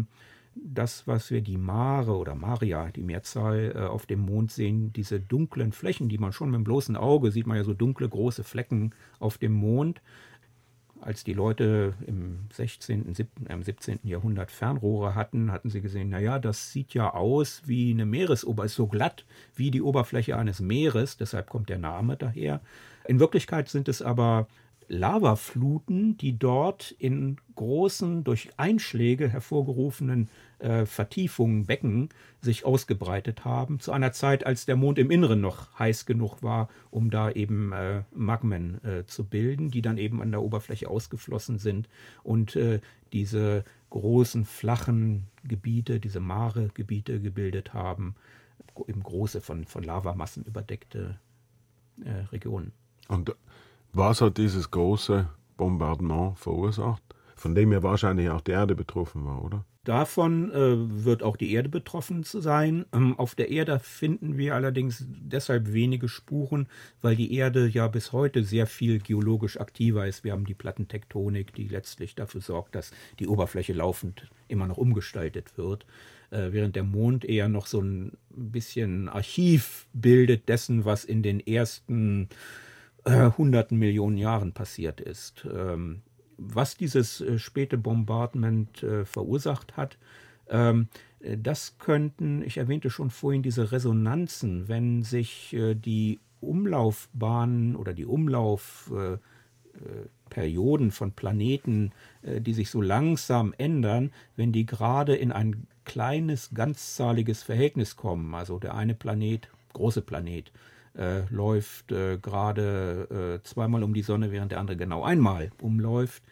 das, was wir die Mare oder Maria, die Mehrzahl, äh, auf dem Mond sehen, diese dunklen Flächen, die man schon mit dem bloßen Auge sieht, man ja so dunkle große Flecken auf dem Mond, als die Leute im 16., 17., äh, 17. Jahrhundert Fernrohre hatten, hatten sie gesehen, naja, das sieht ja aus wie eine Meeresoberfläche, so glatt wie die Oberfläche eines Meeres, deshalb kommt der Name daher. In Wirklichkeit sind es aber Lavafluten, die dort in großen, durch Einschläge hervorgerufenen äh, Vertiefungen, Becken sich ausgebreitet haben, zu einer Zeit, als der Mond im Inneren noch heiß genug war, um da eben äh, Magmen äh, zu bilden, die dann eben an der Oberfläche ausgeflossen sind und äh, diese großen, flachen Gebiete, diese Mare-Gebiete gebildet haben, eben große, von, von Lavamassen überdeckte äh, Regionen. Und was hat dieses große Bombardement verursacht? Von dem ja wahrscheinlich auch die Erde betroffen war, oder? Davon äh, wird auch die Erde betroffen sein. Ähm, auf der Erde finden wir allerdings deshalb wenige Spuren, weil die Erde ja bis heute sehr viel geologisch aktiver ist. Wir haben die Plattentektonik, die letztlich dafür sorgt, dass die Oberfläche laufend immer noch umgestaltet wird, äh, während der Mond eher noch so ein bisschen Archiv bildet dessen, was in den ersten äh, hunderten Millionen Jahren passiert ist. Ähm, was dieses äh, späte Bombardment äh, verursacht hat, ähm, das könnten, ich erwähnte schon vorhin, diese Resonanzen, wenn sich äh, die Umlaufbahnen oder die Umlaufperioden von Planeten, die sich so langsam ändern, wenn die gerade in ein kleines, ganzzahliges Verhältnis kommen, also der eine Planet, große Planet, äh, läuft äh, gerade äh, zweimal um die Sonne, während der andere genau einmal umläuft,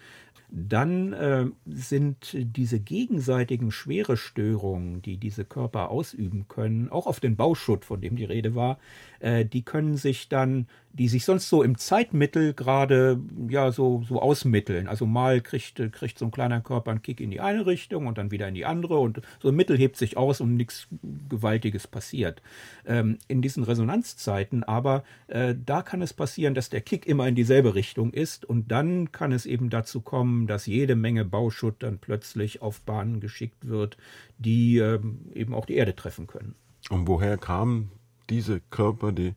dann äh, sind diese gegenseitigen Schwerestörungen, die diese Körper ausüben können, auch auf den Bauschutt, von dem die Rede war, äh, die können sich dann, die sich sonst so im Zeitmittel gerade ja so, so ausmitteln. Also mal kriegt, kriegt so ein kleiner Körper einen Kick in die eine Richtung und dann wieder in die andere und so ein Mittel hebt sich aus und nichts Gewaltiges passiert. Ähm, in diesen Resonanzzeiten aber, äh, da kann es passieren, dass der Kick immer in dieselbe Richtung ist und dann kann es eben dazu kommen, dass jede Menge Bauschutt dann plötzlich auf Bahnen geschickt wird, die äh, eben auch die Erde treffen können. Und woher kamen diese Körper, die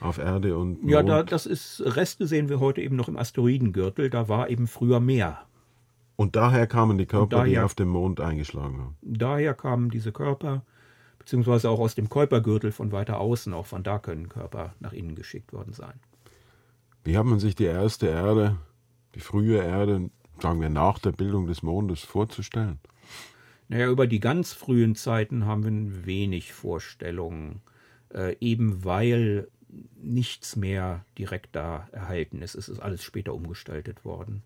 auf Erde und Mond? Ja, da, das ist, Reste sehen wir heute eben noch im Asteroidengürtel, da war eben früher mehr. Und daher kamen die Körper, daher, die auf dem Mond eingeschlagen haben? Daher kamen diese Körper, beziehungsweise auch aus dem Kuipergürtel von weiter außen, auch von da können Körper nach innen geschickt worden sein. Wie hat man sich die erste Erde, die frühe Erde, sagen wir nach der Bildung des Mondes vorzustellen? Naja, über die ganz frühen Zeiten haben wir wenig Vorstellungen, äh, eben weil nichts mehr direkt da erhalten ist. Es ist alles später umgestaltet worden.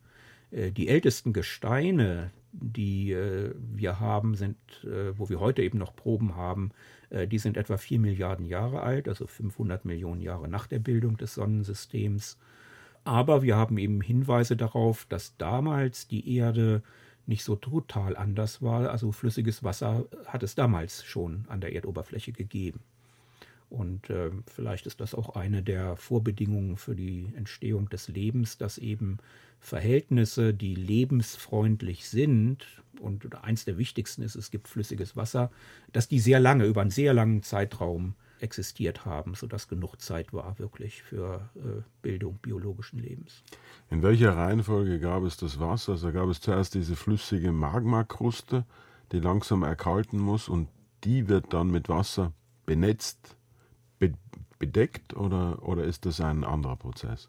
Äh, die ältesten Gesteine, die äh, wir haben, sind, äh, wo wir heute eben noch Proben haben, äh, die sind etwa 4 Milliarden Jahre alt, also 500 Millionen Jahre nach der Bildung des Sonnensystems. Aber wir haben eben Hinweise darauf, dass damals die Erde nicht so total anders war. Also flüssiges Wasser hat es damals schon an der Erdoberfläche gegeben. Und äh, vielleicht ist das auch eine der Vorbedingungen für die Entstehung des Lebens, dass eben Verhältnisse, die lebensfreundlich sind, und eins der wichtigsten ist, es gibt flüssiges Wasser, dass die sehr lange, über einen sehr langen Zeitraum existiert haben, sodass genug Zeit war wirklich für äh, Bildung biologischen Lebens. In welcher Reihenfolge gab es das Wasser? Also gab es zuerst diese flüssige Magmakruste, die langsam erkalten muss und die wird dann mit Wasser benetzt, be bedeckt oder, oder ist das ein anderer Prozess?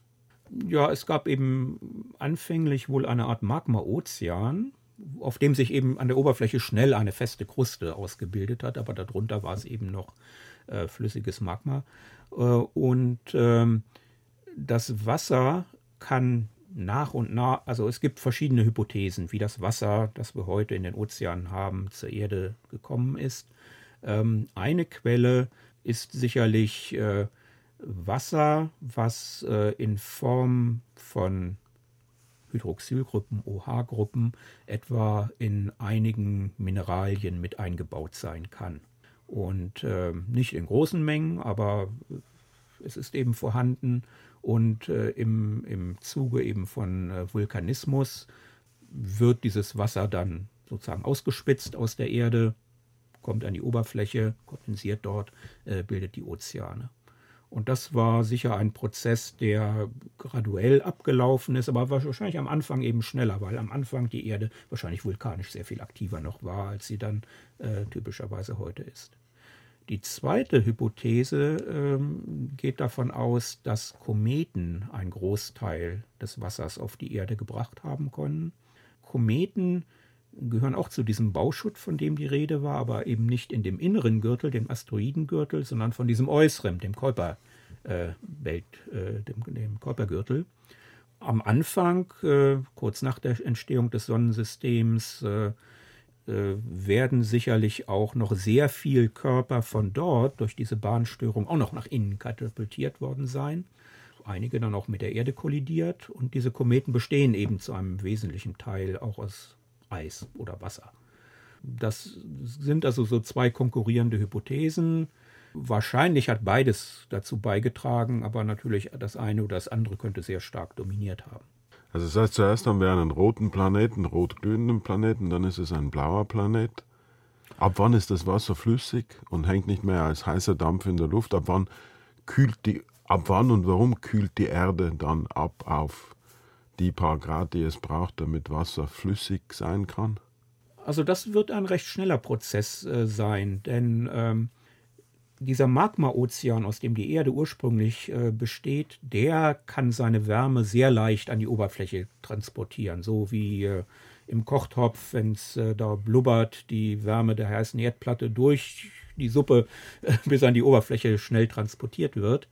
Ja, es gab eben anfänglich wohl eine Art Magma-Ozean, auf dem sich eben an der Oberfläche schnell eine feste Kruste ausgebildet hat, aber darunter war es eben noch äh, flüssiges Magma. Äh, und ähm, das Wasser kann nach und nach, also es gibt verschiedene Hypothesen, wie das Wasser, das wir heute in den Ozeanen haben, zur Erde gekommen ist. Ähm, eine Quelle ist sicherlich äh, Wasser, was äh, in Form von Hydroxylgruppen, OH-Gruppen etwa in einigen Mineralien mit eingebaut sein kann. Und äh, nicht in großen Mengen, aber es ist eben vorhanden. Und äh, im, im Zuge eben von äh, Vulkanismus wird dieses Wasser dann sozusagen ausgespitzt aus der Erde, kommt an die Oberfläche, kondensiert dort, äh, bildet die Ozeane. Und das war sicher ein Prozess, der graduell abgelaufen ist, aber wahrscheinlich am Anfang eben schneller, weil am Anfang die Erde wahrscheinlich vulkanisch sehr viel aktiver noch war, als sie dann äh, typischerweise heute ist. Die zweite Hypothese ähm, geht davon aus, dass Kometen einen Großteil des Wassers auf die Erde gebracht haben können. Kometen gehören auch zu diesem Bauschutt, von dem die Rede war, aber eben nicht in dem inneren Gürtel, dem Asteroidengürtel, sondern von diesem äußeren, dem Kuiper, äh, Welt, äh, dem, dem Kuipergürtel. Am Anfang, äh, kurz nach der Entstehung des Sonnensystems, äh, äh, werden sicherlich auch noch sehr viel Körper von dort durch diese Bahnstörung auch noch nach innen katapultiert worden sein. Einige dann auch mit der Erde kollidiert und diese Kometen bestehen eben zu einem wesentlichen Teil auch aus Eis oder Wasser. Das sind also so zwei konkurrierende Hypothesen. Wahrscheinlich hat beides dazu beigetragen, aber natürlich das eine oder das andere könnte sehr stark dominiert haben. Also das heißt, zuerst haben wir einen roten Planeten, rot-glühenden Planeten, dann ist es ein blauer Planet. Ab wann ist das Wasser flüssig und hängt nicht mehr als heißer Dampf in der Luft? Ab wann kühlt die, ab wann und warum kühlt die Erde dann ab auf die paar Grad, die es braucht, damit Wasser flüssig sein kann? Also das wird ein recht schneller Prozess äh, sein, denn ähm, dieser Magma-Ozean, aus dem die Erde ursprünglich äh, besteht, der kann seine Wärme sehr leicht an die Oberfläche transportieren, so wie äh, im Kochtopf, wenn es äh, da blubbert, die Wärme der heißen Erdplatte durch die Suppe bis an die Oberfläche schnell transportiert wird.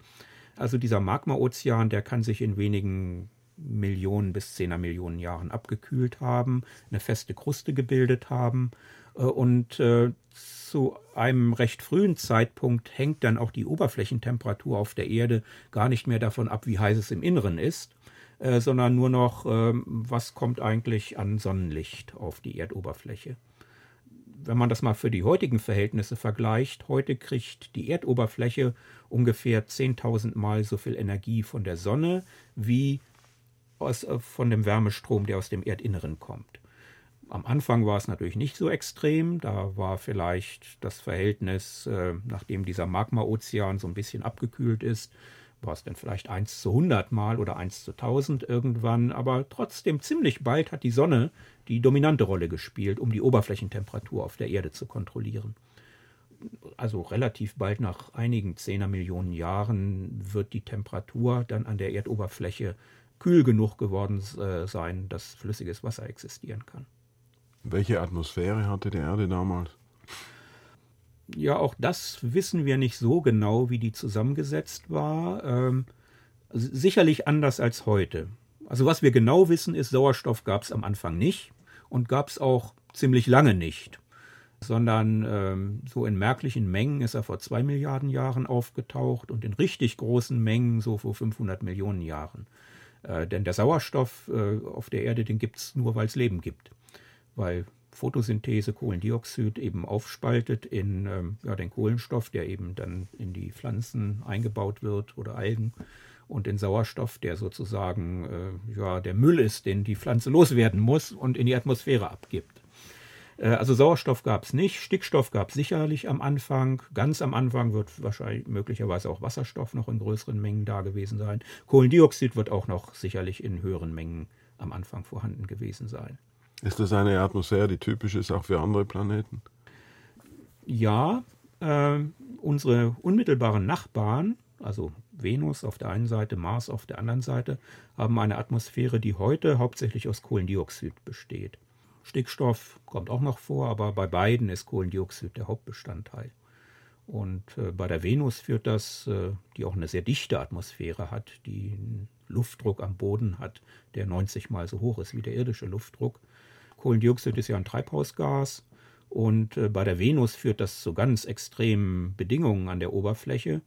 Also dieser Magma-Ozean, der kann sich in wenigen Millionen bis zehner Millionen Jahren abgekühlt haben, eine feste Kruste gebildet haben äh, und äh, zu einem recht frühen Zeitpunkt hängt dann auch die Oberflächentemperatur auf der Erde gar nicht mehr davon ab, wie heiß es im Inneren ist, äh, sondern nur noch, was kommt eigentlich an Sonnenlicht auf die Erdoberfläche. Wenn man das mal für die heutigen Verhältnisse vergleicht, heute kriegt die Erdoberfläche ungefähr 10.000 Mal so viel Energie von der Sonne wie aus, äh, von dem Wärmestrom, der aus dem Erdinneren kommt. Am Anfang war es natürlich nicht so extrem. Da war vielleicht das Verhältnis, äh, nachdem dieser Magma-Ozean so ein bisschen abgekühlt ist, war es dann vielleicht 1 zu 100 Mal oder 1 zu 1000 irgendwann. Aber trotzdem ziemlich bald hat die Sonne die dominante Rolle gespielt, um die Oberflächentemperatur auf der Erde zu kontrollieren. Also relativ bald nach einigen Zehner Millionen Jahren wird die Temperatur dann an der Erdoberfläche kühl genug geworden äh, sein, dass flüssiges Wasser existieren kann. Welche Atmosphäre hatte die Erde damals? Ja, auch das wissen wir nicht so genau, wie die zusammengesetzt war. Ähm, sicherlich anders als heute. Also was wir genau wissen, ist, Sauerstoff gab es am Anfang nicht und gab es auch ziemlich lange nicht, sondern ähm, so in merklichen Mengen ist er vor zwei Milliarden Jahren aufgetaucht und in richtig großen Mengen so vor 500 Millionen Jahren. Äh, denn der Sauerstoff äh, auf der Erde, den gibt es nur, weil es Leben gibt weil Photosynthese Kohlendioxid eben aufspaltet in ähm, ja, den Kohlenstoff, der eben dann in die Pflanzen eingebaut wird oder Algen und den Sauerstoff, der sozusagen äh, ja, der Müll ist, den die Pflanze loswerden muss und in die Atmosphäre abgibt. Äh, also Sauerstoff gab es nicht, Stickstoff gab es sicherlich am Anfang. Ganz am Anfang wird wahrscheinlich möglicherweise auch Wasserstoff noch in größeren Mengen da gewesen sein. Kohlendioxid wird auch noch sicherlich in höheren Mengen am Anfang vorhanden gewesen sein. Ist das eine Atmosphäre, die typisch ist auch für andere Planeten? Ja, äh, unsere unmittelbaren Nachbarn, also Venus auf der einen Seite, Mars auf der anderen Seite, haben eine Atmosphäre, die heute hauptsächlich aus Kohlendioxid besteht. Stickstoff kommt auch noch vor, aber bei beiden ist Kohlendioxid der Hauptbestandteil. Und äh, bei der Venus führt das, äh, die auch eine sehr dichte Atmosphäre hat, die einen Luftdruck am Boden hat, der 90 mal so hoch ist wie der irdische Luftdruck, Kohlendioxid ist ja ein Treibhausgas und äh, bei der Venus führt das zu ganz extremen Bedingungen an der Oberfläche.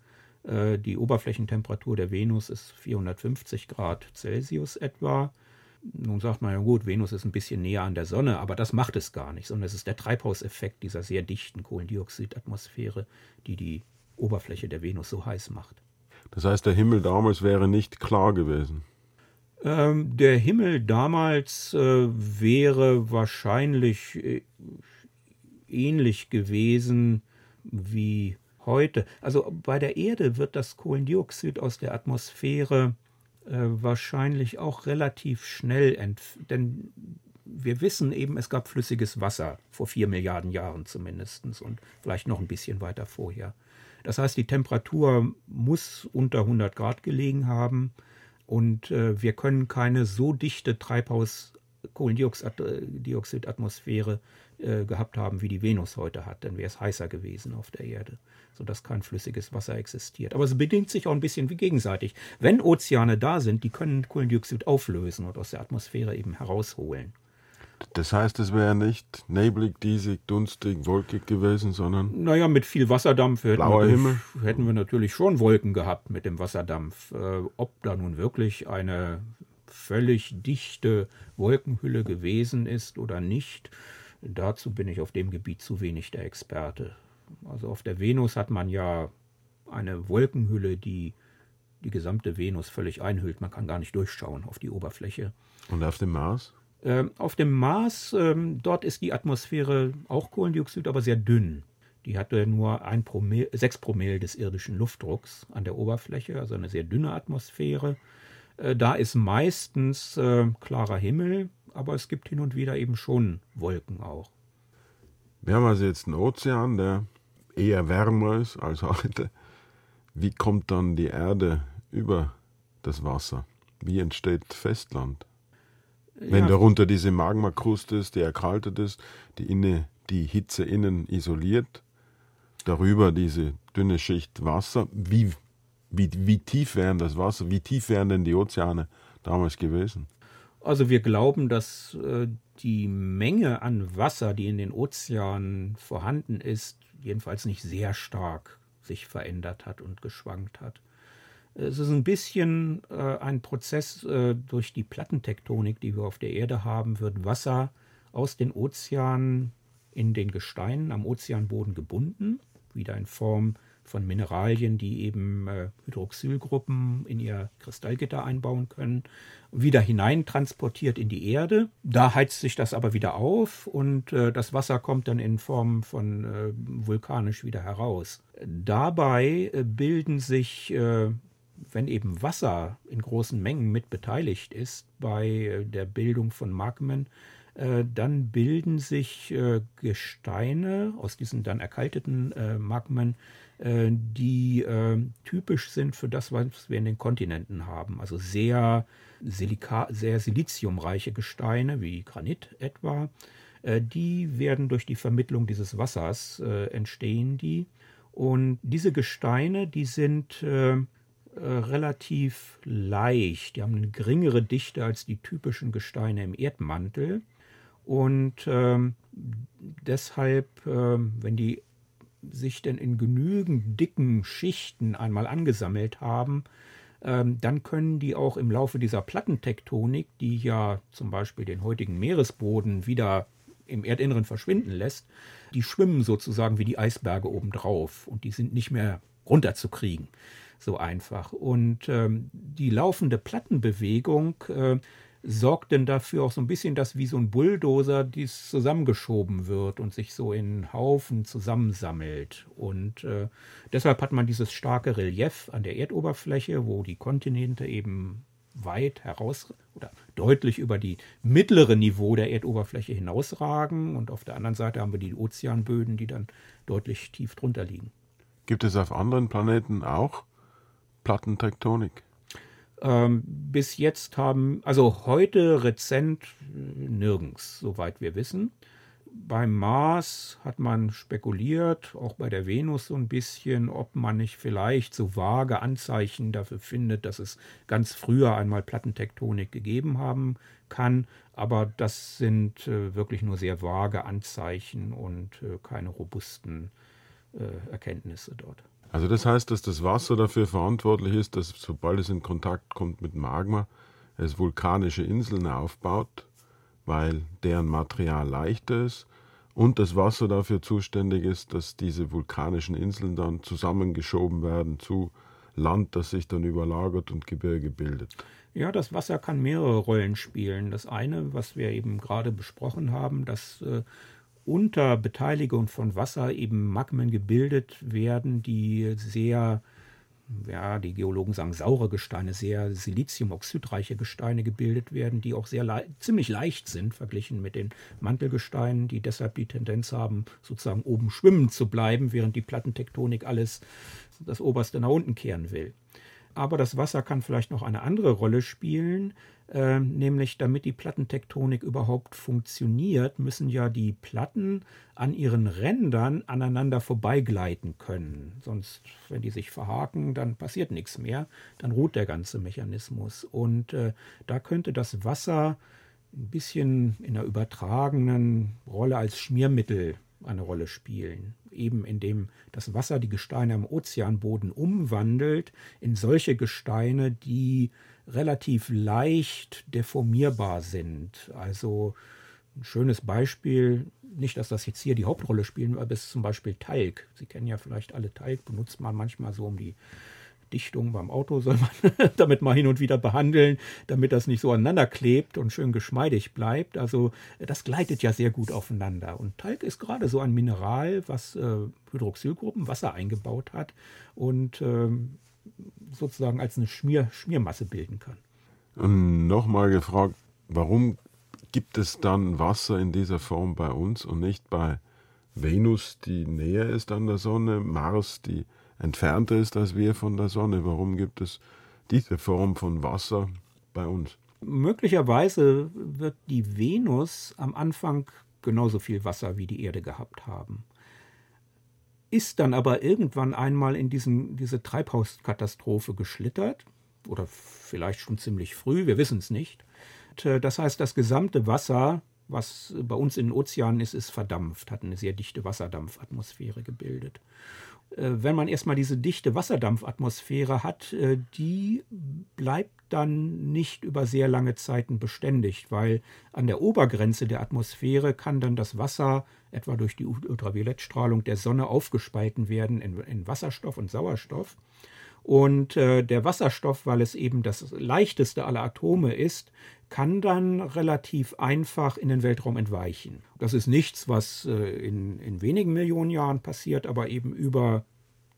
Die Oberflächentemperatur der Venus ist 450 Grad Celsius etwa. Nun sagt man ja gut, Venus ist ein bisschen näher an der Sonne, aber das macht es gar nicht, sondern es ist der Treibhauseffekt dieser sehr dichten Kohlendioxidatmosphäre, die die Oberfläche der Venus so heiß macht. Das heißt, der Himmel damals wäre nicht klar gewesen. Ähm, der Himmel damals äh, wäre wahrscheinlich äh, ähnlich gewesen wie heute. Also bei der Erde wird das Kohlendioxid aus der Atmosphäre wahrscheinlich auch relativ schnell denn wir wissen eben, es gab flüssiges Wasser vor vier Milliarden Jahren zumindest und vielleicht noch ein bisschen weiter vorher. Das heißt, die Temperatur muss unter 100 Grad gelegen haben. Und äh, wir können keine so dichte Treibhaus-Kohlendioxidatmosphäre äh, gehabt haben, wie die Venus heute hat. Dann wäre es heißer gewesen auf der Erde, sodass kein flüssiges Wasser existiert. Aber es bedingt sich auch ein bisschen wie gegenseitig. Wenn Ozeane da sind, die können Kohlendioxid auflösen und aus der Atmosphäre eben herausholen. Das heißt, es wäre nicht neblig, diesig, dunstig, wolkig gewesen, sondern. Naja, mit viel Wasserdampf hätten, wir, hätten wir natürlich schon Wolken gehabt mit dem Wasserdampf. Äh, ob da nun wirklich eine völlig dichte Wolkenhülle gewesen ist oder nicht, dazu bin ich auf dem Gebiet zu wenig der Experte. Also auf der Venus hat man ja eine Wolkenhülle, die die gesamte Venus völlig einhüllt. Man kann gar nicht durchschauen auf die Oberfläche. Und auf dem Mars? Ähm, auf dem Mars, ähm, dort ist die Atmosphäre auch Kohlendioxid, aber sehr dünn. Die hatte nur ein Promille, 6 Promille des irdischen Luftdrucks an der Oberfläche, also eine sehr dünne Atmosphäre. Äh, da ist meistens äh, klarer Himmel, aber es gibt hin und wieder eben schon Wolken auch. Wir haben also jetzt einen Ozean, der eher wärmer ist als heute. Wie kommt dann die Erde über das Wasser? Wie entsteht Festland? Wenn ja. darunter diese Magmakruste ist, die erkaltet ist, die, inne, die Hitze innen isoliert, darüber diese dünne Schicht Wasser, wie Wie, wie tief wären das Wasser, wie tief wären denn die Ozeane damals gewesen? Also wir glauben, dass äh, die Menge an Wasser, die in den Ozeanen vorhanden ist, jedenfalls nicht sehr stark sich verändert hat und geschwankt hat. Es ist ein bisschen äh, ein Prozess äh, durch die Plattentektonik, die wir auf der Erde haben, wird Wasser aus den Ozeanen in den Gesteinen am Ozeanboden gebunden, wieder in Form von Mineralien, die eben äh, Hydroxylgruppen in ihr Kristallgitter einbauen können, wieder hineintransportiert in die Erde. Da heizt sich das aber wieder auf und äh, das Wasser kommt dann in Form von äh, vulkanisch wieder heraus. Dabei äh, bilden sich äh, wenn eben Wasser in großen Mengen mit beteiligt ist bei äh, der Bildung von Magmen, dann bilden sich Gesteine aus diesen dann erkalteten Magmen, die typisch sind für das, was wir in den Kontinenten haben. Also sehr, Silika sehr siliziumreiche Gesteine, wie Granit etwa. die werden durch die Vermittlung dieses Wassers entstehen die. Und diese Gesteine, die sind relativ leicht. Die haben eine geringere Dichte als die typischen Gesteine im Erdmantel. Und ähm, deshalb, ähm, wenn die sich denn in genügend dicken Schichten einmal angesammelt haben, ähm, dann können die auch im Laufe dieser Plattentektonik, die ja zum Beispiel den heutigen Meeresboden wieder im Erdinneren verschwinden lässt, die schwimmen sozusagen wie die Eisberge obendrauf und die sind nicht mehr runterzukriegen. So einfach. Und ähm, die laufende Plattenbewegung äh, sorgt denn dafür auch so ein bisschen, dass wie so ein Bulldozer dies zusammengeschoben wird und sich so in Haufen zusammensammelt. Und äh, deshalb hat man dieses starke Relief an der Erdoberfläche, wo die Kontinente eben weit heraus oder deutlich über die mittlere Niveau der Erdoberfläche hinausragen und auf der anderen Seite haben wir die Ozeanböden, die dann deutlich tief drunter liegen. Gibt es auf anderen Planeten auch Plattentektonik? Ähm, bis jetzt haben, also heute rezent nirgends, soweit wir wissen. Beim Mars hat man spekuliert, auch bei der Venus so ein bisschen, ob man nicht vielleicht so vage Anzeichen dafür findet, dass es ganz früher einmal Plattentektonik gegeben haben kann. Aber das sind äh, wirklich nur sehr vage Anzeichen und äh, keine robusten äh, Erkenntnisse dort. Also das heißt, dass das Wasser dafür verantwortlich ist, dass sobald es in Kontakt kommt mit Magma, es vulkanische Inseln aufbaut, weil deren Material leichter ist und das Wasser dafür zuständig ist, dass diese vulkanischen Inseln dann zusammengeschoben werden zu Land, das sich dann überlagert und Gebirge bildet. Ja, das Wasser kann mehrere Rollen spielen. Das eine, was wir eben gerade besprochen haben, dass äh, unter Beteiligung von Wasser eben Magmen gebildet werden, die sehr, ja, die Geologen sagen saure Gesteine, sehr siliziumoxidreiche Gesteine gebildet werden, die auch sehr le ziemlich leicht sind verglichen mit den Mantelgesteinen, die deshalb die Tendenz haben, sozusagen oben schwimmen zu bleiben, während die Plattentektonik alles das Oberste nach unten kehren will. Aber das Wasser kann vielleicht noch eine andere Rolle spielen, äh, nämlich damit die Plattentektonik überhaupt funktioniert, müssen ja die Platten an ihren Rändern aneinander vorbeigleiten können. Sonst, wenn die sich verhaken, dann passiert nichts mehr, dann ruht der ganze Mechanismus. Und äh, da könnte das Wasser ein bisschen in einer übertragenen Rolle als Schmiermittel eine Rolle spielen. Eben indem das Wasser die Gesteine am Ozeanboden umwandelt in solche Gesteine, die relativ leicht deformierbar sind. Also ein schönes Beispiel, nicht, dass das jetzt hier die Hauptrolle spielen, aber es ist zum Beispiel Talg. Sie kennen ja vielleicht alle Talg, benutzt man manchmal so um die Dichtung beim Auto soll man damit mal hin und wieder behandeln, damit das nicht so aneinander klebt und schön geschmeidig bleibt. Also das gleitet ja sehr gut aufeinander. Und Talg ist gerade so ein Mineral, was äh, Hydroxylgruppen Wasser eingebaut hat und ähm, sozusagen als eine Schmier, Schmiermasse bilden kann. Nochmal gefragt, warum gibt es dann Wasser in dieser Form bei uns und nicht bei Venus, die näher ist an der Sonne, Mars, die entfernter ist als wir von der Sonne? Warum gibt es diese Form von Wasser bei uns? Möglicherweise wird die Venus am Anfang genauso viel Wasser wie die Erde gehabt haben. Ist dann aber irgendwann einmal in diesen, diese Treibhauskatastrophe geschlittert oder vielleicht schon ziemlich früh, wir wissen es nicht. Äh, das heißt, das gesamte Wasser, was bei uns in den Ozeanen ist, ist verdampft, hat eine sehr dichte Wasserdampfatmosphäre gebildet. Äh, wenn man erstmal diese dichte Wasserdampfatmosphäre hat, äh, die bleibt dann nicht über sehr lange Zeiten beständig, weil an der Obergrenze der Atmosphäre kann dann das Wasser etwa durch die Ultraviolettstrahlung der Sonne aufgespalten werden in, in Wasserstoff und Sauerstoff. Und äh, der Wasserstoff, weil es eben das leichteste aller Atome ist, kann dann relativ einfach in den Weltraum entweichen. Das ist nichts, was äh, in, in wenigen Millionen Jahren passiert, aber eben über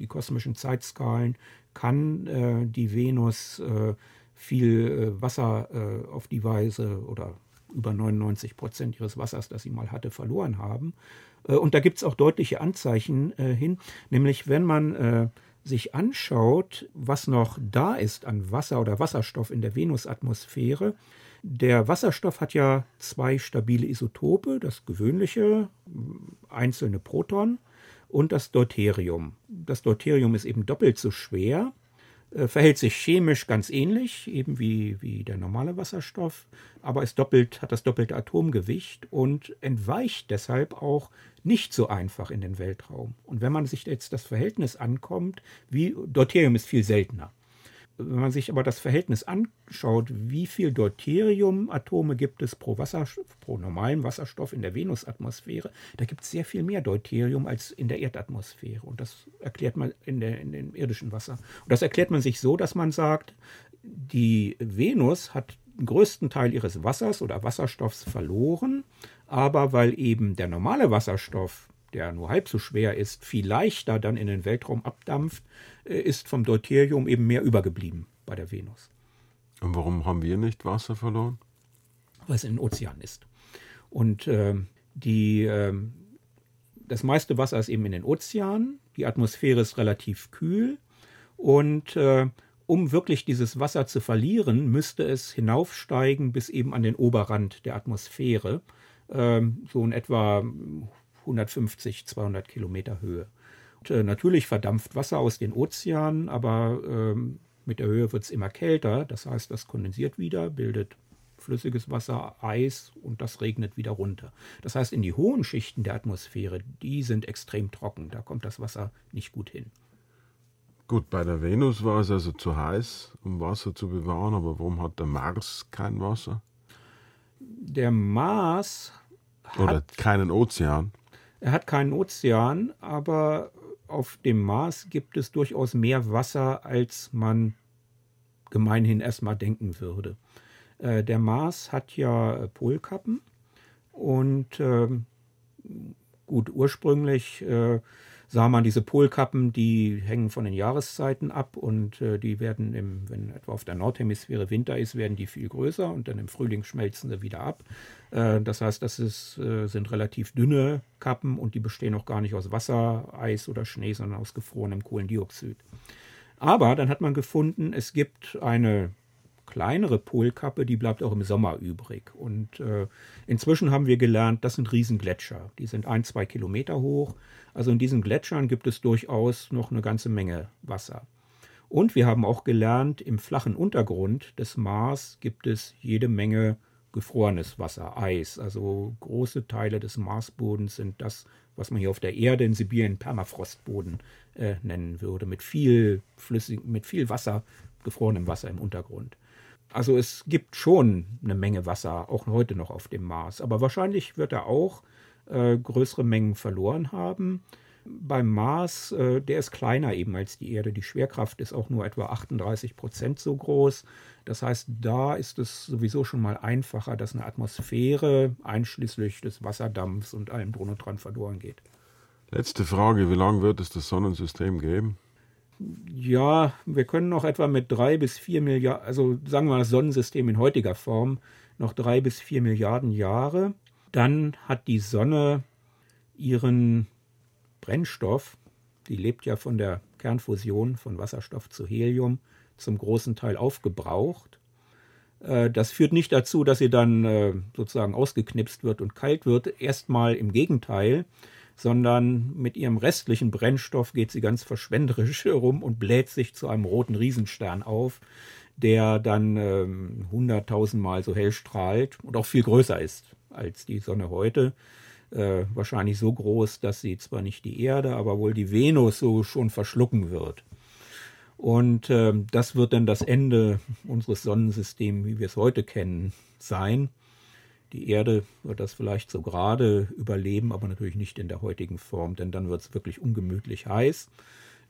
die kosmischen Zeitskalen kann äh, die Venus äh, viel äh, Wasser äh, auf die Weise oder über 99 Prozent ihres Wassers, das sie mal hatte, verloren haben. Und da gibt es auch deutliche Anzeichen hin, nämlich wenn man sich anschaut, was noch da ist an Wasser oder Wasserstoff in der Venusatmosphäre, der Wasserstoff hat ja zwei stabile Isotope, das gewöhnliche einzelne Proton und das Deuterium. Das Deuterium ist eben doppelt so schwer, verhält sich chemisch ganz ähnlich, eben wie, wie der normale Wasserstoff, aber ist doppelt, hat das doppelte Atomgewicht und entweicht deshalb auch nicht so einfach in den Weltraum. Und wenn man sich jetzt das Verhältnis ankommt, wie Deuterium ist viel seltener. Wenn man sich aber das Verhältnis anschaut, wie viel Deuteriumatome gibt es pro, pro normalen Wasserstoff in der Venusatmosphäre, da gibt es sehr viel mehr Deuterium als in der Erdatmosphäre. Und das erklärt man in, der, in dem irdischen Wasser. Und das erklärt man sich so, dass man sagt, die Venus hat den größten Teil ihres Wassers oder Wasserstoffs verloren, aber weil eben der normale Wasserstoff der nur halb so schwer ist, viel leichter dann in den Weltraum abdampft, ist vom Deuterium eben mehr übergeblieben bei der Venus. Und warum haben wir nicht Wasser verloren? Weil es in den Ozeanen ist. Und äh, die, äh, das meiste Wasser ist eben in den Ozeanen. Die Atmosphäre ist relativ kühl. Und äh, um wirklich dieses Wasser zu verlieren, müsste es hinaufsteigen bis eben an den Oberrand der Atmosphäre. Ähm, so in etwa 150, 200 Kilometer Höhe. Und, äh, natürlich verdampft Wasser aus den Ozeanen, aber ähm, mit der Höhe wird es immer kälter. Das heißt, das kondensiert wieder, bildet flüssiges Wasser, Eis und das regnet wieder runter. Das heißt, in die hohen Schichten der Atmosphäre, die sind extrem trocken. Da kommt das Wasser nicht gut hin. Gut, bei der Venus war es also zu heiß, um Wasser zu bewahren, aber warum hat der Mars kein Wasser? Der Mars hat oder keinen Ozean. Er hat keinen Ozean, aber auf dem Mars gibt es durchaus mehr Wasser, als man gemeinhin erstmal denken würde. Äh, der Mars hat ja Polkappen und äh, gut, ursprünglich äh, sah man diese Polkappen, die hängen von den Jahreszeiten ab und äh, die werden, im, wenn etwa auf der Nordhemisphäre Winter ist, werden die viel größer und dann im Frühling schmelzen sie wieder ab. Äh, das heißt, das ist, äh, sind relativ dünne Kappen und die bestehen auch gar nicht aus Wasser, Eis oder Schnee, sondern aus gefrorenem Kohlendioxid. Aber dann hat man gefunden, es gibt eine kleinere Polkappe, die bleibt auch im Sommer übrig. Und äh, inzwischen haben wir gelernt, das sind Riesengletscher. Die sind ein, zwei Kilometer hoch. Also in diesen Gletschern gibt es durchaus noch eine ganze Menge Wasser. Und wir haben auch gelernt, im flachen Untergrund des Mars gibt es jede Menge gefrorenes Wasser, Eis. Also große Teile des Marsbodens sind das, was man hier auf der Erde in Sibirien Permafrostboden äh, nennen würde, mit viel flüssig, mit viel Wasser, gefrorenem Wasser im Untergrund. Also es gibt schon eine Menge Wasser, auch heute noch auf dem Mars. Aber wahrscheinlich wird er auch äh, größere Mengen verloren haben. Beim Mars, äh, der ist kleiner eben als die Erde. Die Schwerkraft ist auch nur etwa 38 Prozent so groß. Das heißt, da ist es sowieso schon mal einfacher, dass eine Atmosphäre einschließlich des Wasserdampfs und allem und dran verloren geht. Letzte Frage, wie lange wird es das Sonnensystem geben? Ja, wir können noch etwa mit drei bis vier Milliarden, also sagen wir mal das Sonnensystem in heutiger Form, noch drei bis vier Milliarden Jahre. Dann hat die Sonne ihren Brennstoff, die lebt ja von der Kernfusion von Wasserstoff zu Helium, zum großen Teil aufgebraucht. Äh, das führt nicht dazu, dass sie dann äh, sozusagen ausgeknipst wird und kalt wird. Erstmal im Gegenteil sondern mit ihrem restlichen Brennstoff geht sie ganz verschwenderisch herum und bläht sich zu einem roten Riesenstern auf, der dann ähm, hunderttausendmal so hell strahlt und auch viel größer ist als die Sonne heute. Äh, wahrscheinlich so groß, dass sie zwar nicht die Erde, aber wohl die Venus so schon verschlucken wird. Und äh, das wird dann das Ende unseres Sonnensystems, wie wir es heute kennen, sein. Die Erde wird das vielleicht so gerade überleben, aber natürlich nicht in der heutigen Form, denn dann wird es wirklich ungemütlich heiß.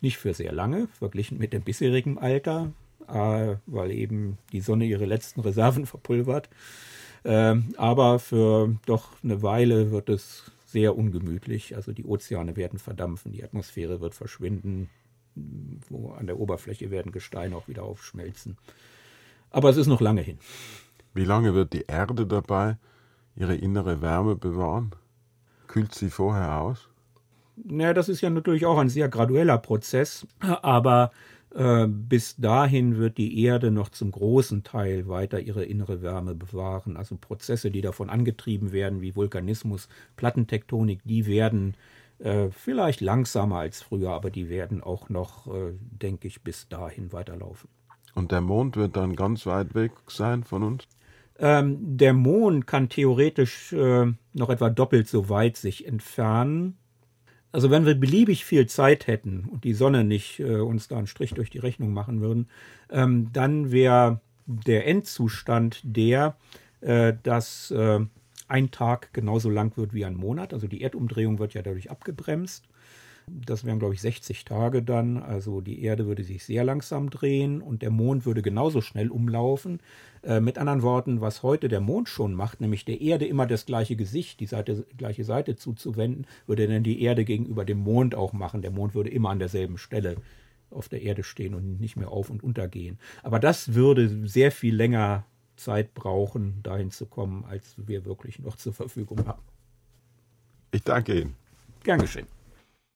Nicht für sehr lange, verglichen mit dem bisherigen Alter, äh, weil eben die Sonne ihre letzten Reserven verpulvert. Äh, aber für doch eine Weile wird es sehr ungemütlich. Also die Ozeane werden verdampfen, die Atmosphäre wird verschwinden, wo an der Oberfläche werden Gesteine auch wieder aufschmelzen. Aber es ist noch lange hin. Wie lange wird die Erde dabei ihre innere Wärme bewahren? Kühlt sie vorher aus? Naja, das ist ja natürlich auch ein sehr gradueller Prozess, aber äh, bis dahin wird die Erde noch zum großen Teil weiter ihre innere Wärme bewahren. Also Prozesse, die davon angetrieben werden, wie Vulkanismus, Plattentektonik, die werden äh, vielleicht langsamer als früher, aber die werden auch noch, äh, denke ich, bis dahin weiterlaufen. Und der Mond wird dann ganz weit weg sein von uns? Ähm, der Mond kann theoretisch äh, noch etwa doppelt so weit sich entfernen. Also wenn wir beliebig viel Zeit hätten und die Sonne nicht äh, uns da einen Strich durch die Rechnung machen würden, ähm, dann wäre der Endzustand der, äh, dass äh, ein Tag genauso lang wird wie ein Monat. Also die Erdumdrehung wird ja dadurch abgebremst. Das wären, glaube ich, 60 Tage dann. Also die Erde würde sich sehr langsam drehen und der Mond würde genauso schnell umlaufen. Äh, mit anderen Worten, was heute der Mond schon macht, nämlich der Erde immer das gleiche Gesicht, die Seite, gleiche Seite zuzuwenden, würde dann die Erde gegenüber dem Mond auch machen. Der Mond würde immer an derselben Stelle auf der Erde stehen und nicht mehr auf und untergehen. Aber das würde sehr viel länger Zeit brauchen, dahin zu kommen, als wir wirklich noch zur Verfügung haben. Ich danke Ihnen. Gern geschehen.